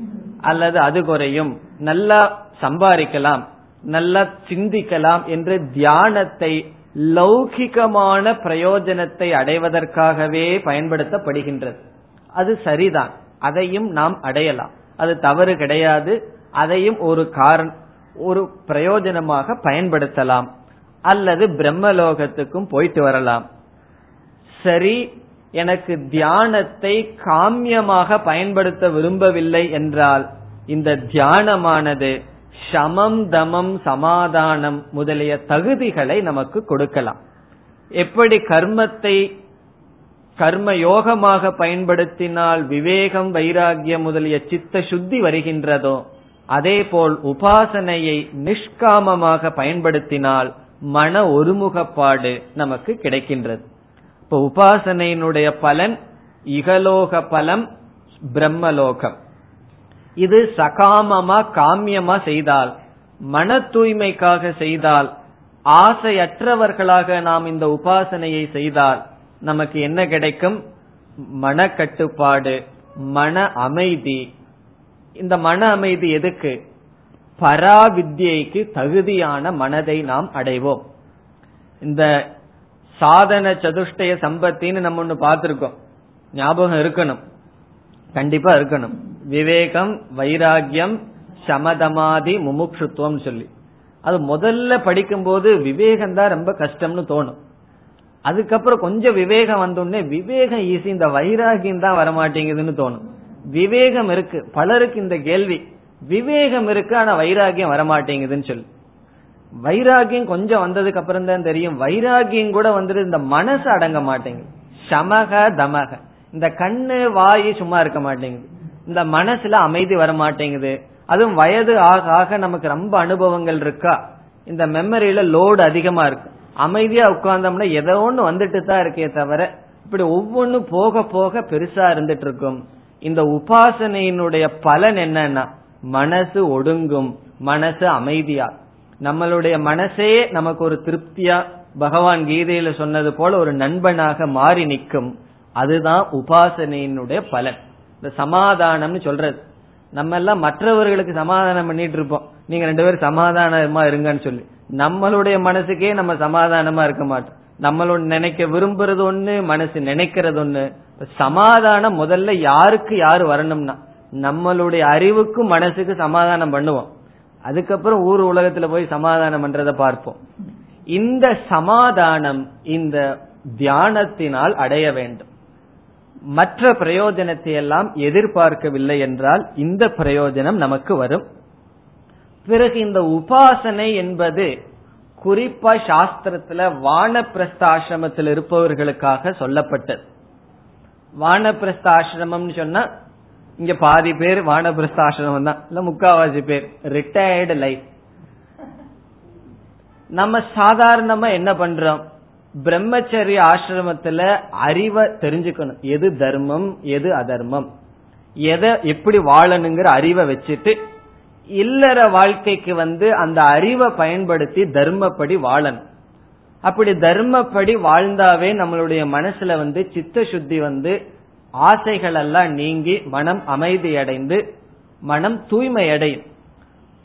அல்லது அது குறையும். நல்லா சம்பாதிக்கலாம். நல்லா சிந்திக்கலாம் என்று தியானத்தை லௌகிகமான பிரயோஜனத்தை அடைவதற்காகவே பயன்படுத்தப்படுகின்றது. அது சரிதான். அதையும் நாம் அடையலாம். அது தவறு கிடையாது. அதையும் ஒரு காரண ஒரு பிரயோஜனமாக பயன்படுத்தலாம். அல்லது பிரம்மலோகத்துக்கும் போயிட்டு வரலாம். சரி எனக்கு தியானத்தை காமியமாக பயன்படுத்த விரும்பவில்லை என்றால் இந்த தியானமானது சமம் தமம் சமாதானம் முதலிய தகுதிகளை நமக்கு கொடுக்கலாம். எப்படி கர்மத்தை கர்ம யோகமாக பயன்படுத்தினால் விவேகம் வைராகியம் முதலிய சித்த சுத்தி வருகின்றதோ அதேபோல் உபாசனையை நிஷ்காமமாக பயன்படுத்தினால் மன ஒருமுகப்பாடு நமக்கு கிடைக்கின்றது. இப்ப உபாசனையினுடைய பலன் இகலோக பலம் பிரம்மலோகம். இது சகாமமா காமியமா செய்தால் மன தூய்மைக்காக செய்தால் ஆசையற்றவர்களாக நாம் இந்த உபாசனையை செய்தால் நமக்கு என்ன கிடைக்கும்? மனக்கட்டுப்பாடு மன அமைதி. இந்த மன அமைதி எதுக்கு? பராவித்யைக்கு தகுதியான மனதை நாம் அடைவோம். இந்த சாதன சதுஷ்டய சம்பத்தின்னு நம்ம ஒண்ணு பார்த்திருக்கோம். ஞாபகம் இருக்கணும். கண்டிப்பா இருக்கணும். விவேகம் வைராகியம் சமதமாதி முமுட்சுத்துவம் சொல்லி. அது முதல்ல படிக்கும்போது விவேகம் தான் ரொம்ப கஷ்டம்னு தோணும். அதுக்கப்புறம் கொஞ்சம் விவேகம் வந்தோடனே விவேகம் ஈஸி இந்த வைராகியம் தான் வரமாட்டேங்குதுன்னு தோணும். விவேகம் இருக்கு. பலருக்கு இந்த கேள்வி விவேகம் இருக்கு ஆனா வைராகியம் வரமாட்டேங்குதுன்னு சொல்லி. வைராகியம் கொஞ்சம் வந்ததுக்கு அப்புறம் தான் தெரியும். வைராகியம் கூட வந்துட்டு இந்த மனசு அடங்க மாட்டேங்குது. சமக தமக. இந்த கண்ணு வாயு சும்மா இருக்க மாட்டேங்குது. இந்த மனசுல அமைதி வர மாட்டேங்குது அதுவும் வயது ஆக ஆக நமக்கு ரொம்ப அனுபவங்கள் இருக்கா? இந்த மெமரியில லோடு அதிகமா இருக்கு. அமைதியா உட்கார்ந்தோம்னா ஏதோ ஒண்ணு வந்துட்டு தான் இருக்கே தவிர இப்படி ஒவ்வொன்றும் போக போக பெருசா இருந்துட்டு இருக்கும் இந்த உபாசனையினுடைய பலன் என்னன்னா மனசு ஒடுங்கும் மனசு அமைதியா. நம்மளுடைய மனசே நமக்கு ஒரு திருப்தியா பகவான் கீதையில சொன்னது போல ஒரு நண்பனாக மாறி நிற்கும். அதுதான் உபாசனையினுடைய பலன். சமாதானம்னு சொல்றது. நம்ம எல்லாம் மற்றவர்களுக்கு சமாதானம் பண்ணிட்டு இருப்போம். நீங்க ரெண்டு பேரும் சமாதானமா இருங்கன்னு சொல்லி. நம்மளுடைய மனசுக்கே நம்ம சமாதானமா இருக்க மாட்டோம். நம்மளோட நினைக்க விரும்புறது ஒண்ணு மனசு நினைக்கிறது ஒண்ணு. சமாதானம் முதல்ல யாருக்கு யாரு வரணும்னா நம்மளுடைய அறிவுக்கும் மனசுக்கு சமாதானம் பண்ணுவோம். அதுக்கப்புறம் ஊர் உலகத்துல போய் சமாதானம் பண்றத பார்ப்போம். இந்த சமாதானம் இந்த தியானத்தினால் அடைய வேண்டும். மற்ற பிரயோஜனத்தை எல்லாம் எதிர்பார்க்கவில்லை என்றால் இந்த பிரயோஜனம் நமக்கு வரும். பிறகு இந்த உபாசனை என்பது குறிப்பா சாஸ்திரத்துல வானப்பிரஸ்தாசிரமத்தில் இருப்பவர்களுக்காக சொல்லப்பட்டது. வானப்பிரஸ்தாசிரமம் சொன்னா இங்க பாதி பேர் வானப்பிரஸ்தாசிரமம் தான். இல்ல முக்காவாசி பேர். ரிட்டையர்டு லைஃப் நம்ம சாதாரணமா என்ன பண்றோம்? பிரம்மச்சரிய ஆசிரமத்துல அறிவை தெரிஞ்சுக்கணும். எது தர்மம் எது அதர்மம். எதை எப்படி வாழணுங்கிற அறிவை வச்சுட்டு இல்லற வாழ்க்கைக்கு வந்து அந்த அறிவை பயன்படுத்தி தர்மப்படி வாழணும். அப்படி தர்மப்படி வாழ்ந்தாவே நம்மளுடைய மனசுல வந்து சித்த சுத்தி வந்து ஆசைகள் எல்லாம் நீங்கி மனம் அமைதி அடைந்து மனம் தூய்மை அடையும்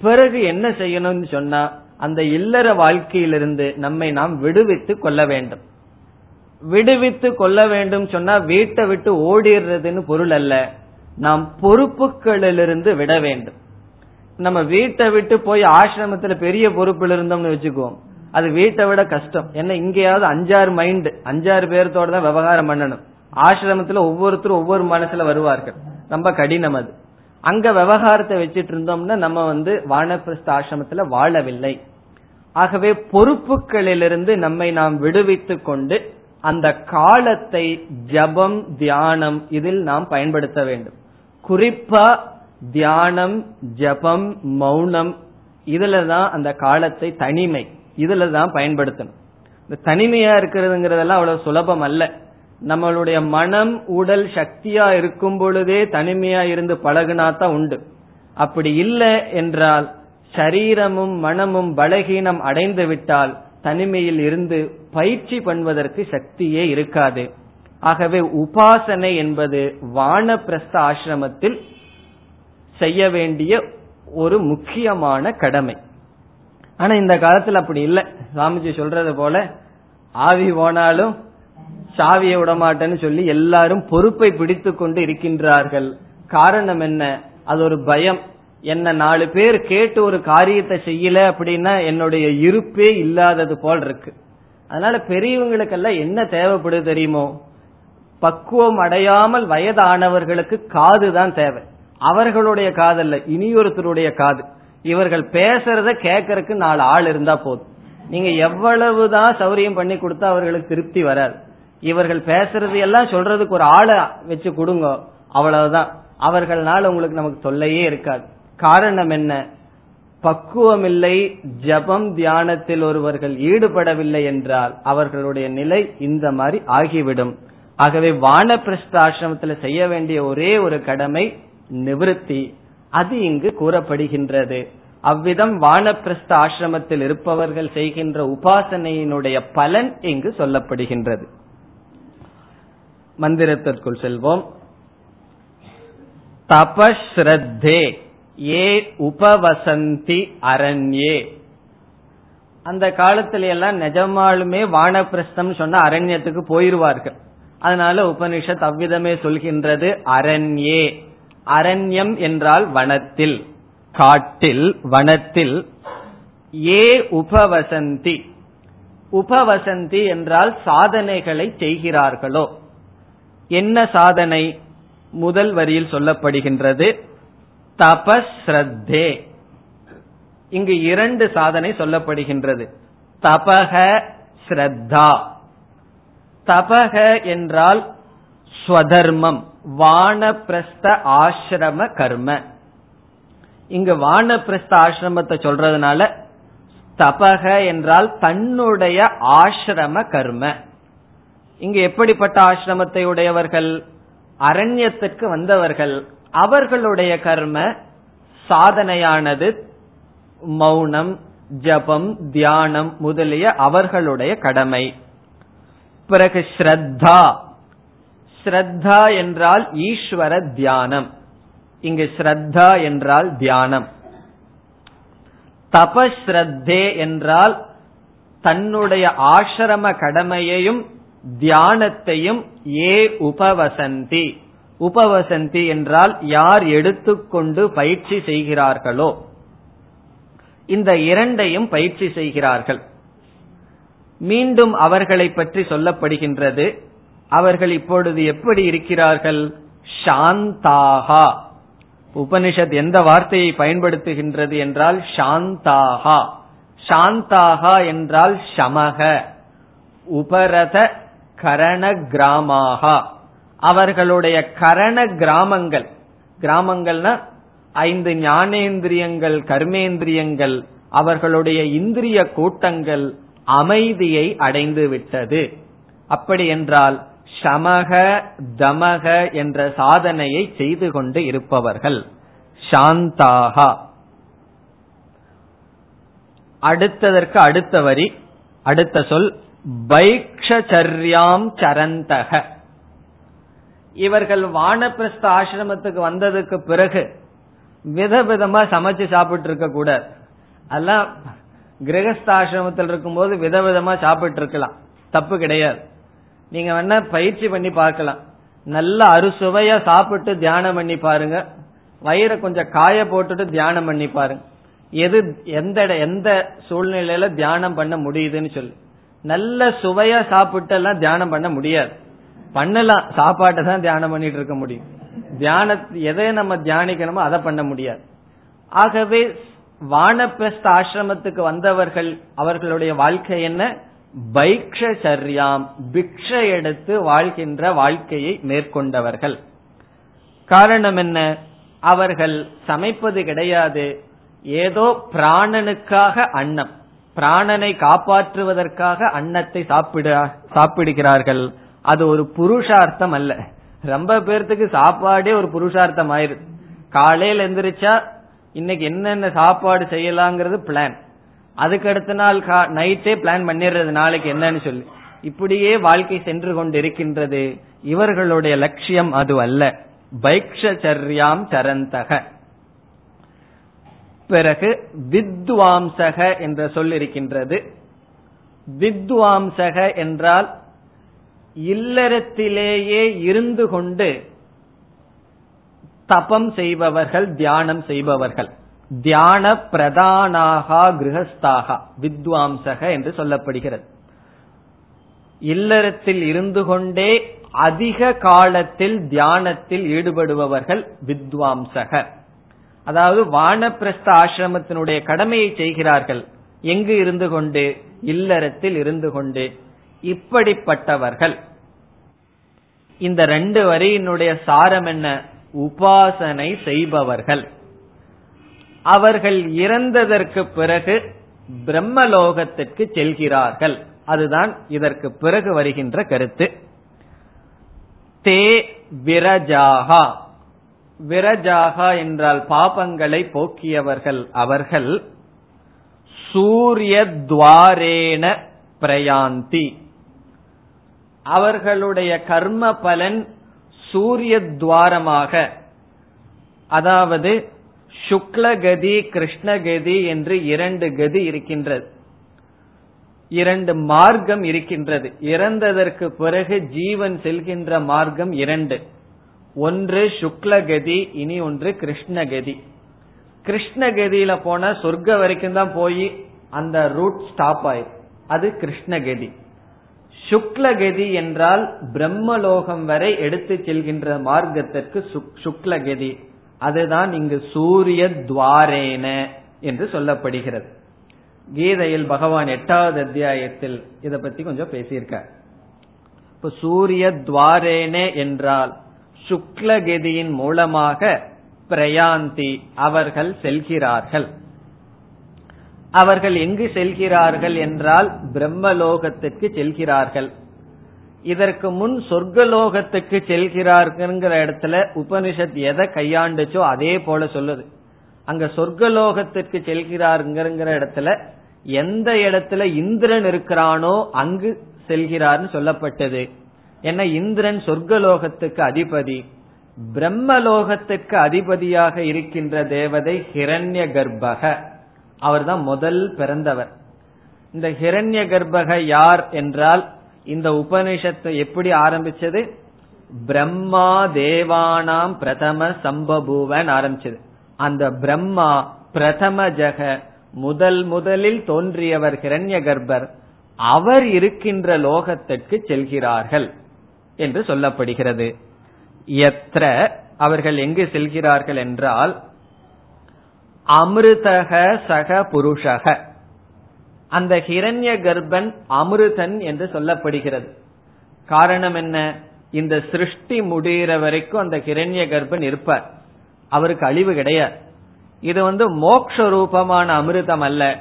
பிறகு என்ன செய்யணும்னு சொன்னா அந்த இல்லற வாழ்க்கையிலிருந்து நம்மை நாம் விடுவித்து கொள்ள வேண்டும். விடுவித்து கொள்ள வேண்டும் சொன்னா வீட்டை விட்டு ஓடிடுறதுன்னு பொருள் அல்ல. நாம் பொறுப்புகளிலிருந்து விட வேண்டும். நம்ம வீட்டை விட்டு போய் ஆசிரமத்துல பெரிய பொறுப்புல இருந்தோம்னு வச்சுக்குவோம். அது வீட்டை விட கஷ்டம். ஏன்னா இங்கேயாவது அஞ்சாறு மைண்ட் அஞ்சாறு பேர்த்தோட தான் விவகாரம் பண்ணணும். ஆசிரமத்துல ஒவ்வொருத்தரும் ஒவ்வொரு மனசுல வருவார்கள். ரொம்ப கடினம் அது. அங்க விவகாரத்தை வச்சிட்டு இருந்தோம்னா நம்ம வந்து வானப்பிரஸ்த ஆசிரமத்துல வாழவில்லை. ஆகவே பொறுப்புகளிலிருந்து நம்மை நாம் விடுவித்துக் கொண்டு அந்த காலத்தை ஜபம் தியானம் இதில் நாம் பயன்படுத்த வேண்டும். குறிப்பா தியானம் ஜபம் மௌனம் இதுலதான் அந்த காலத்தை தனிமை இதுலதான் பயன்படுத்தணும். இந்த தனிமையா இருக்கிறதுங்கிறதெல்லாம் அவ்வளவு சுலபம் அல்ல. நம்மளுடைய மனம் உடல் சக்தியா இருக்கும் பொழுதே தனிமையா இருந்து பழகுனா தான் உண்டு. அப்படி இல்லை என்றால் சரீரமும் மனமும் பலகீனம் அடைந்து விட்டால் தனிமையில் இருந்து பயிற்சி பண்ணுவதற்கு சக்தியே இருக்காது. ஆகவே உபாசனை என்பது வானப்பிரஸ்த ஆசிரமத்தில் செய்ய வேண்டிய ஒரு முக்கியமான கடமை. ஆனா இந்த காலத்துல அப்படி இல்லை. சாமிஜி சொல்றது போல ஆவி போனாலும் சாவியை விடமாட்டேன்னு சொல்லி எல்லாரும் பொறுப்பை பிடித்து கொண்டு இருக்கின்றார்கள். காரணம் என்ன? அது ஒரு பயம். என்ன நாலு பேர் கேட்டு ஒரு காரியத்தை செய்யல அப்படின்னா என்னுடைய இருப்பே இல்லாதது போல் இருக்கு. அதனால பெரியவங்களுக்கெல்லாம் என்ன தேவைப்படுது தெரியுமோ? பக்குவம் அடையாமல் வயதானவர்களுக்கு காது தான் தேவை. அவர்களுடைய காதல்ல இனியொருத்தருடைய காது. இவர்கள் பேசுறத கேட்கறதுக்கு நாலு ஆள் இருந்தா போதும். நீங்க எவ்வளவுதான் சௌரியம் பண்ணி கொடுத்தா அவர்களுக்கு திருப்தி வராது. இவர்கள் பேசுறது எல்லாம் சொல்றதுக்கு ஒரு ஆளை வச்சு கொடுங்க. அவ்வளவுதான். அவர்களால் உங்களுக்கு நமக்கு தொல்லையே இருக்காது. காரணம் என்ன? பக்குவமில்லை ஜபம் தியானத்தில் ஒருவர்கள் ஈடுபடவில்லை என்றால் அவர்களுடைய நிலை இந்த மாதிரி ஆகிவிடும். ஆகவே வானப்பிரஸ்த ஆசிரமத்தில் செய்ய வேண்டிய ஒரே ஒரு கடமை நிவிருத்தி. அது இங்கு கூறப்படுகின்றது. அவ்விதம் வானப்பிரஸ்த ஆசிரமத்தில் இருப்பவர்கள் செய்கின்ற உபாசனையினுடைய பலன் இங்கு சொல்லப்படுகின்றது. மந்திரத்திற்குள் செல்வோம். தபஸ்ரத்தே. ஏ உபவசந்தி அரண்யே. அந்த காலத்துல எல்லாம் நிஜமாலுமே வானப்பிரஸ்தம் சொன்ன அரண்யத்துக்கு போயிருவார்கள். அதனால உபனிஷத் அவ்விதமே சொல்கின்றது அரண்யே. அரண்யம் என்றால் வனத்தில் காட்டில் வனத்தில். ஏ உபவசந்தி. உபவசந்தி என்றால் சாதனைகளை செய்கிறார்களோ. என்ன சாதனை? முதல் வரியில் சொல்லப்படுகின்றது தபஸ்ரத்தே. இங்கு இரண்டு சாதனை சொல்லப்படுகின்றது. தபக ஸ்ரத்தா. தபக என்றால் ஸ்வதர்மம் வானப்பிரஸ்த ஆசிரம கர்ம. இங்கு வானப்பிரஸ்த ஆசிரமத்தை சொல்றதுனால தபக என்றால் தன்னுடைய ஆசிரம கர்ம. இங்கு எப்படிப்பட்ட ஆசிரமத்தை உடையவர்கள்? அரண்யத்திற்கு வந்தவர்கள். அவர்களுடைய கர்ம சாதனையானது மௌனம் ஜபம் தியானம் முதலிய அவர்களுடைய கடமை. பிறகு ஸ்ரத்தா. ஸ்ரத்தா என்றால் ஈஸ்வர தியானம். இங்கு ஸ்ரத்தா என்றால் தியானம். தபஸ்ரத்தே என்றால் தன்னுடைய ஆசிரம கடமையையும் தியானத்தையும் ஏ உபவசந்தி. உபவசந்தி என்றால் யார் எடுத்துக்கொண்டு பயிற்சி செய்கிறார்களோ. இந்த இரண்டையும் பயிற்சி செய்கிறார்கள். மீண்டும் அவர்களை பற்றி சொல்லப்படுகின்றது. அவர்கள் இப்பொழுது எப்படி இருக்கிறார்கள்? ஷாந்தாகா. உபனிஷத் எந்த வார்த்தையை பயன்படுத்துகின்றது என்றால் ஷாந்தாகா. ஷாந்தாகா என்றால் சமக உபரத கரண கிராமாகா அவர்களுடைய கரண கிராமங்கள். கிராமங்கள்னா ஐந்து ஞானேந்திரியங்கள் கர்மேந்திரியங்கள் அவர்களுடைய இந்திரிய கூட்டங்கள் அமைதியை அடைந்து விட்டது. அப்படி என்றால் சமக தமக என்ற சாதனையை செய்து கொண்டு இருப்பவர்கள். சாந்தாகா அடுத்ததற்கு அடுத்த வரி அடுத்த சொல் பைக்ஷச்சர்யாம் சரந்தக. இவர்கள் வானப்பிரஸ்த ஆசிரமத்துக்கு வந்ததுக்கு பிறகு விதவிதமா சமைச்சு சாப்பிட்டு இருக்க கூடாது. அதெல்லாம் கிரகஸ்தாசிரமத்தில் இருக்கும்போது விதவிதமா சாப்பிட்டு இருக்கலாம் தப்பு கிடையாது. நீங்க வேணா பயிற்சி பண்ணி பார்க்கலாம். நல்ல அறுசுவையா சாப்பிட்டு தியானம் பண்ணி பாருங்க. வயிறை கொஞ்சம் காய போட்டுட்டு தியானம் பண்ணி பாருங்க. எது எந்த எந்த சூழ்நிலையில தியானம் பண்ண முடியுதுன்னு சொல்லு. நல்ல சுவையா சாப்பிட்டு எல்லாம் தியானம் பண்ண முடியாது. பண்ணலாம் சாப்பாட்டை தான் தியானம் பண்ணிட்டு இருக்க முடியும். தியான எதை நம்ம தியானிக்கணுமோ அதை பண்ண முடியாது. ஆகவே வானப்பிரஸ்த ஆசிரமத்துக்கு வந்தவர்கள் அவர்களுடைய வாழ்க்கை என்ன? பைக்ஷரியாம் பிக்ஷை எடுத்து வாழ்கின்ற வாழ்க்கையை மேற்கொண்டவர்கள். காரணம் என்ன? அவர்கள் சமைப்பது கிடையாது. ஏதோ பிராணனுக்காக அன்னம். பிராணனை காப்பாற்றுவதற்காக அன்னத்தை சாப்பிட சாப்பிடுகிறார்கள். அது ஒரு புருஷார்த்தம் அல்ல. ரொம்ப பேர்த்துக்கு சாப்பாடே ஒரு புருஷார்த்தம் ஆயிருது காலையில் எந்திரிச்சா இன்னைக்கு என்னென்ன சாப்பாடு செய்யலாங்கிறது பிளான் அதுக்கு அடுத்த நாள் நைட்டே பிளான் பண்ணிடுறது நாளைக்கு என்னன்னு சொல்லி. இப்படியே வாழ்க்கை சென்று கொண்டிருக்கின்றது. இவர்களுடைய லட்சியம் அது அல்ல. பைக்ஷரியாம் சரந்தக. பிறகு வித்வாம்சக என்ற சொல் இருக்கின்றது வித்வாம்சக என்றால் இல்லறத்திலேயே இருந்து கொண்டு தபம் செய்பவர்கள் தியானம் செய்பவர்கள். தியான பிரதானாகா கிரகஸ்தாகா வித்வாம்சக என்று சொல்லப்படுகிறது. இல்லறத்தில் இருந்து கொண்டே அதிக காலத்தில் தியானத்தில் ஈடுபடுபவர்கள் வித்வாம்சக. அதாவது வானப்பிரஸ்த ஆசிரமத்தினுடைய கடமையை செய்கிறார்கள். எங்கு இருந்து கொண்டு? இல்லறத்தில் இருந்து கொண்டு. இப்படிப்பட்டவர்கள். இந்த ரெண்டு வரியினுடைய சாரம் என்ன? உபாசனை செய்பவர்கள். அவர்கள் இறந்ததற்கு பிறகு பிரம்மலோகத்திற்கு செல்கிறார்கள். அதுதான் இதற்கு பிறகு வருகின்ற கருத்து. தே விரஜாகா. விரஜாகா என்றால் பாபங்களை போக்கியவர்கள் அவர்கள். சூரிய துவாரேன பிரயாந்தி. அவர்களுடைய கர்ம பலன் சூரிய துவாரமாக. அதாவது சுக்லகதி கிருஷ்ணகதி என்று இரண்டு கதி இருக்கின்றது. இரண்டு மார்க்கம் இருக்கின்றது. இறந்ததற்கு பிறகு ஜீவன் செல்கின்ற மார்க்கம் இரண்டு. ஒன்று சுக்லகதி இனி ஒன்று கிருஷ்ணகதி கிருஷ்ணகதியில போன சொர்க்க வரைக்கும் தான் போய் அந்த ரூட் ஸ்டாப் ஆயிரு. அது கிருஷ்ணகதி சுக்லகதி என்றால் பிரம்மலோகம் வரை எடுத்து செல்கின்ற மார்க்கத்திற்கு சுக்லகதி. அதுதான் இங்கு சூரிய துவாரேன என்று சொல்லப்படுகிறது. கீதையில் பகவான் எட்டாவது அத்தியாயத்தில் இத பத்தி கொஞ்சம் பேசியிருக்கார். இப்ப சூரிய துவாரேனே என்றால் சுக்லகதியின் மூலமாக பிரயாந்தி அவர்கள் செல்கிறார்கள். அவர்கள் எங்கு செல்கிறார்கள் என்றால் பிரம்மலோகத்திற்கு செல்கிறார்கள். இதற்கு முன் சொர்க்கலோகத்துக்கு செல்கிறார்கள்ங்கிற இடத்துல உபனிஷத் எதை கையாண்டுச்சோ அதே போல சொல்லுது. அங்க சொர்க்கலோகத்திற்கு செல்கிறாருங்கிற இடத்துல எந்த இடத்துல இந்திரன் இருக்கிறானோ அங்கு செல்கிறார்னு சொல்லப்பட்டது. ஏன்னா இந்திரன் சொர்க்கலோகத்துக்கு அதிபதி. பிரம்மலோகத்துக்கு அதிபதியாக இருக்கின்ற தேவதை ஹிரண்ய கர்ப்பக அவர் தான் முதல் பிறந்தவர். இந்த ஹிரண்ய கர்ப்பக யார் என்றால் இந்த உபனிஷத்தை எப்படி ஆரம்பிச்சது? பிரம்மா தேவானாம் பிரதம சம்பபூவன் ஆரம்பிச்சது. அந்த பிரம்மா பிரதம ஜக முதல் முதலில் தோன்றியவர் ஹிரண்ய கர்ப்பர் அவர் இருக்கின்ற லோகத்திற்கு செல்கிறார்கள் என்று சொல்லப்படுகிறது. எத்திர அவர்கள் எங்கு செல்கிறார்கள் என்றால் அமிர்தக சக புருஷக. அந்த ஹிரண்ய கர்ப்பன் அமிர்தன் என்று சொல்லப்படுகிறது. காரணம் என்ன? இந்த சிருஷ்டி முடிகிற வரைக்கும் அந்த ஹிரண்ய கர்ப்பன் இருப்பார். அவருக்கு அழிவு கிடையாது. இது வந்து மோக்ஷ ரூபமான அமிர்தம் அல்ல.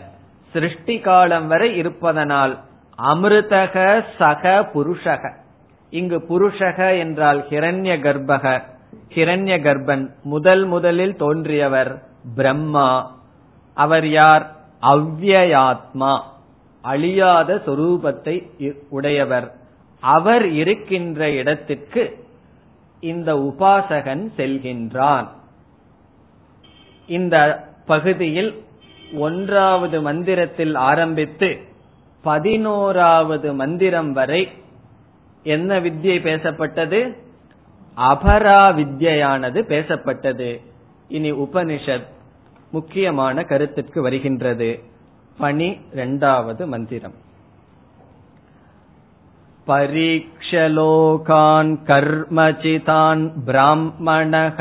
சிருஷ்டி காலம் வரை இருப்பதனால் அமிர்தக சக புருஷக. இங்கு புருஷக என்றால் ஹிரண்ய கர்ப்பக. ஹிரண்ய கர்ப்பன் முதல் முதலில் தோன்றியவர் பிரம்மா. அவர் யார்? அவ்யயாத்மா. அழியாத சொரூபத்தை உடையவர். அவர் இருக்கின்ற இடத்திற்கு இந்த உபாசகன் செல்கின்றான். இந்த பகுதியில் ஒன்றாவது மந்திரத்தில் ஆரம்பித்து பதினோராவது மந்திரம் வரை என்ன வித்யை பேசப்பட்டது? அபரா வித்யானது பேசப்பட்டது. இனி உபனிஷத் முக்கியமான கருத்திற்கு வருகின்றது பனி இரண்டாவது மந்திரம் பரீட்சலோகான் கர்மச்சிதான் பிராமணக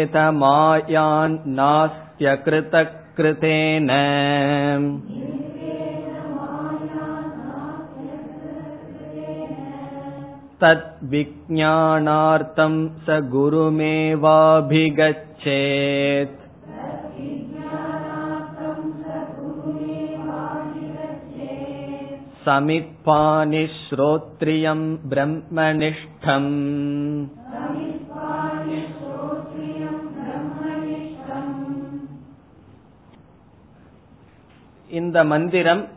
निर्वेदमायान् नास्त्यकृतकृतेन தத் விஜானார்த்தம் ச குருமேவாபிகச்சேத் சமிப்பானிஸ்ரோத்ரியம் பிரம்மனிஷ்டம் இந்த மந்திரம்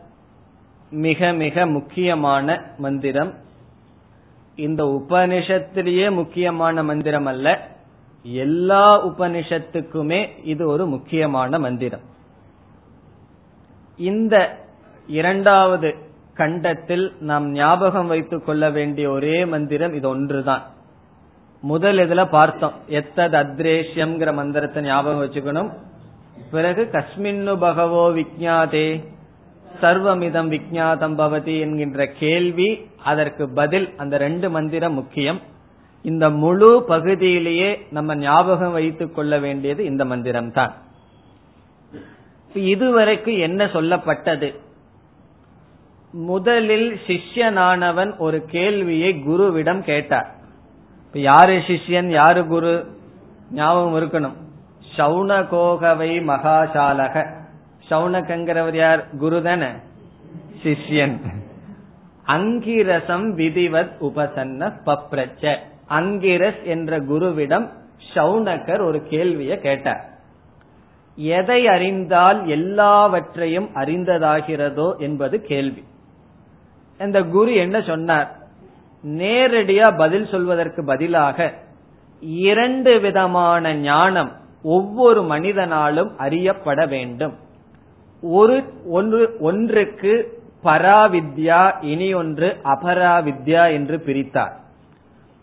மிக மிக முக்கியமான மந்திரம். இந்த உபனிஷத்திலேயே முக்கியமான மந்திரம் அல்ல. எல்லா உபனிஷத்துக்குமே இது ஒரு முக்கியமான மந்திரம். இந்த இரண்டாவது கண்டத்தில் நாம் ஞாபகம் வைத்துக் கொள்ள வேண்டிய ஒரே மந்திரம் இது ஒன்றுதான். முதல் இதுல பார்த்தோம். எத்தது அத்ரேஷ்யம்ங்கிற மந்திரத்தை ஞாபகம் வச்சுக்கணும். பிறகு கஸ்மின்னு பகவோ விக்ஞாதே சர்வமிதம் விக்ஞாதம் பவதி என்கின்ற கேள்வி அதற்கு பதில் அந்த ரெண்டு மந்திரம் முக்கியம். இந்த முழு பகுதியிலேயே நம்ம ஞாபகம் வைத்துக் கொள்ள வேண்டியது இந்த மந்திரம் தான் இதுவரைக்கும் என்ன சொல்லப்பட்டது? முதலில் சிஷ்யனானவன் ஒரு கேள்வியை குருவிடம் கேட்டார். இப்ப யாரு சிஷ்யன் யாரு குரு? ஞாபகம் இருக்கணும். சௌனகோகவை மகாசாலக. சௌனகங்கிறவர் யார் குருதன சிஷ்யன். அங்கிரசம் விதிவத் உபசன்ன பப்ரச்ச. அங்கிரஸ் என்ற குருவிடம் சௌனகர் ஒரு கேள்வியை கேட்டார். எதை அறிந்தால் எல்லாவற்றையும் அறிந்ததாகிறதோ என்பது கேள்வி. இந்த குரு என்ன சொன்னார்? நேரடியா பதில் சொல்வதற்கு பதிலாக இரண்டு விதமான ஞானம் ஒவ்வொரு மனிதனாலும் அறியப்பட வேண்டும். ஒரு ஒன்று ஒன்றுக்கு பராவித்யா இனி ஒன்று அபராவித்யா என்று பிரித்தார்.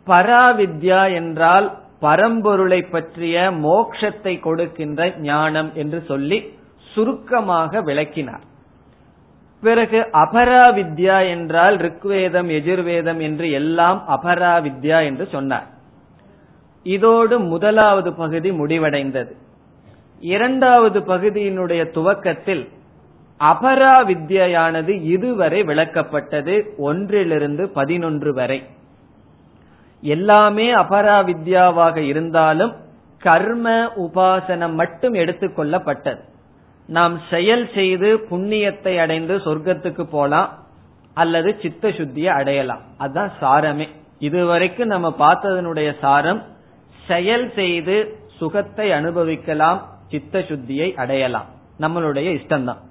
பராவித்யா என்றால் பரம்பொருளை பற்றிய மோக்ஷத்தை கொடுக்கின்ற ஞானம் என்று சொல்லி சுருக்கமாக விளக்கினார். பிறகு அபராவித்யா என்றால் ரிக்வேதம் எஜுர்வேதம் என்று எல்லாம் அபராவித்யா என்று சொன்னார். இதோடு முதலாவது பகுதி முடிவடைந்தது. இரண்டாவது பகுதியினுடைய துவக்கத்தில் அபரா வித்யானது இதுவரை விளக்கப்பட்டது ஒன்றிலிருந்து பதினொன்று வரை. எல்லாமே அபரா வித்யாவாக இருந்தாலும் கர்ம உபாசனம் மட்டும் எடுத்துக்கொள்ளப்பட்டது. நாம் செயல் செய்து புண்ணியத்தை அடைந்து சொர்க்கத்துக்கு போலாம் அல்லது சித்த சுத்தியை அடையலாம். அதுதான் சாரமே. இதுவரைக்கும் நம்ம பார்த்ததனுடைய சாரம் செயல் செய்து சுகத்தை அனுபவிக்கலாம் சித்த சுத்தியை அடையலாம். நம்மளுடைய இஷ்டம்தான்.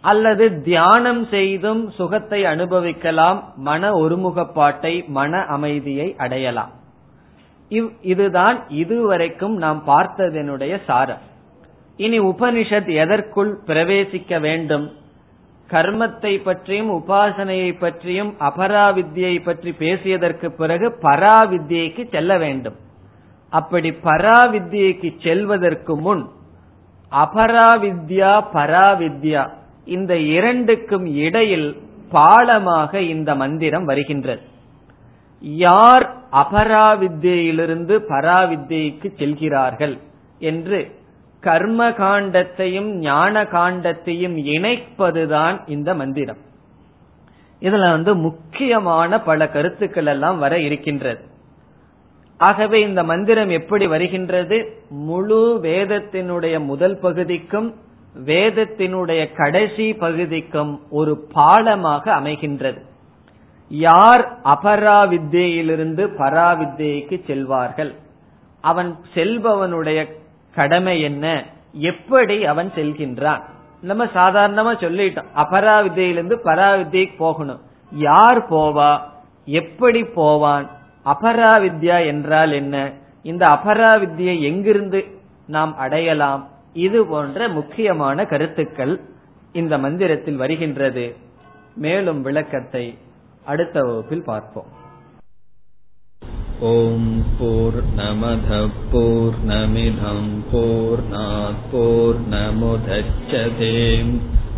அல்லது தியானம் செய்தும் சுகத்தை அனுபவிக்கலாம் மன ஒருமுகப்பாட்டை மன அமைதியை அடையலாம். இதுதான் இதுவரைக்கும் நாம் பார்த்ததனுடைய சாரம். இனி உபனிஷத் எதற்குள் பிரவேசிக்க வேண்டும்? கர்மத்தை பற்றியும் உபாசனையை பற்றியும் அபராவித்யை பற்றி பேசியதற்கு பிறகு பராவித்யைக்கு செல்ல வேண்டும். அப்படி பராவித்யைக்கு செல்வதற்கு முன் அபராவித்யா பராவித்யா இந்த இரண்டுக்கும் இடையில் பாலமாக இந்த மந்திரம் வருகின்றது. யார் அபராவித்யிலிருந்து பராவித்யைக்கு செல்கிறார்கள் என்று கர்ம காண்டத்தையும் ஞான காண்டத்தையும் இணைப்பதுதான் இந்த மந்திரம். இதுல வந்து முக்கியமான பல கருத்துக்கள் எல்லாம் வர இருக்கின்றது. ஆகவே இந்த மந்திரம் எப்படி வருகின்றது? முழு வேதத்தினுடைய முதல் பகுதிக்கும் வேதத்தினுடைய கடைசி பகுதிக்கும் ஒரு பாலமாக அமைகின்றது. யார் அபராவித்யிலிருந்து பராவித்யைக்கு செல்வார்கள்? அவன் செல்பவனுடைய கடமை என்ன? எப்படி அவன் செல்கின்றான்? நம்ம சாதாரணமா சொல்லிட்டோம் அபராவித்யிலிருந்து பராவித்யைக்கு போகணும். யார் போவா? எப்படி போவான்? அபராவித்யா என்றால் என்ன இந்த அபராவித்யை எங்கிருந்து நாம் அடையலாம் இது போன்ற முக்கியமான கருத்துக்கள் இந்த மந்திரத்தில் வருகின்றது மேலும் விளக்கத்தை அடுத்த வகுப்பில் பார்ப்போம் ॐ पूर्णमधपूर्णमिधम् पूर्णात्पूर्णमुदच्छते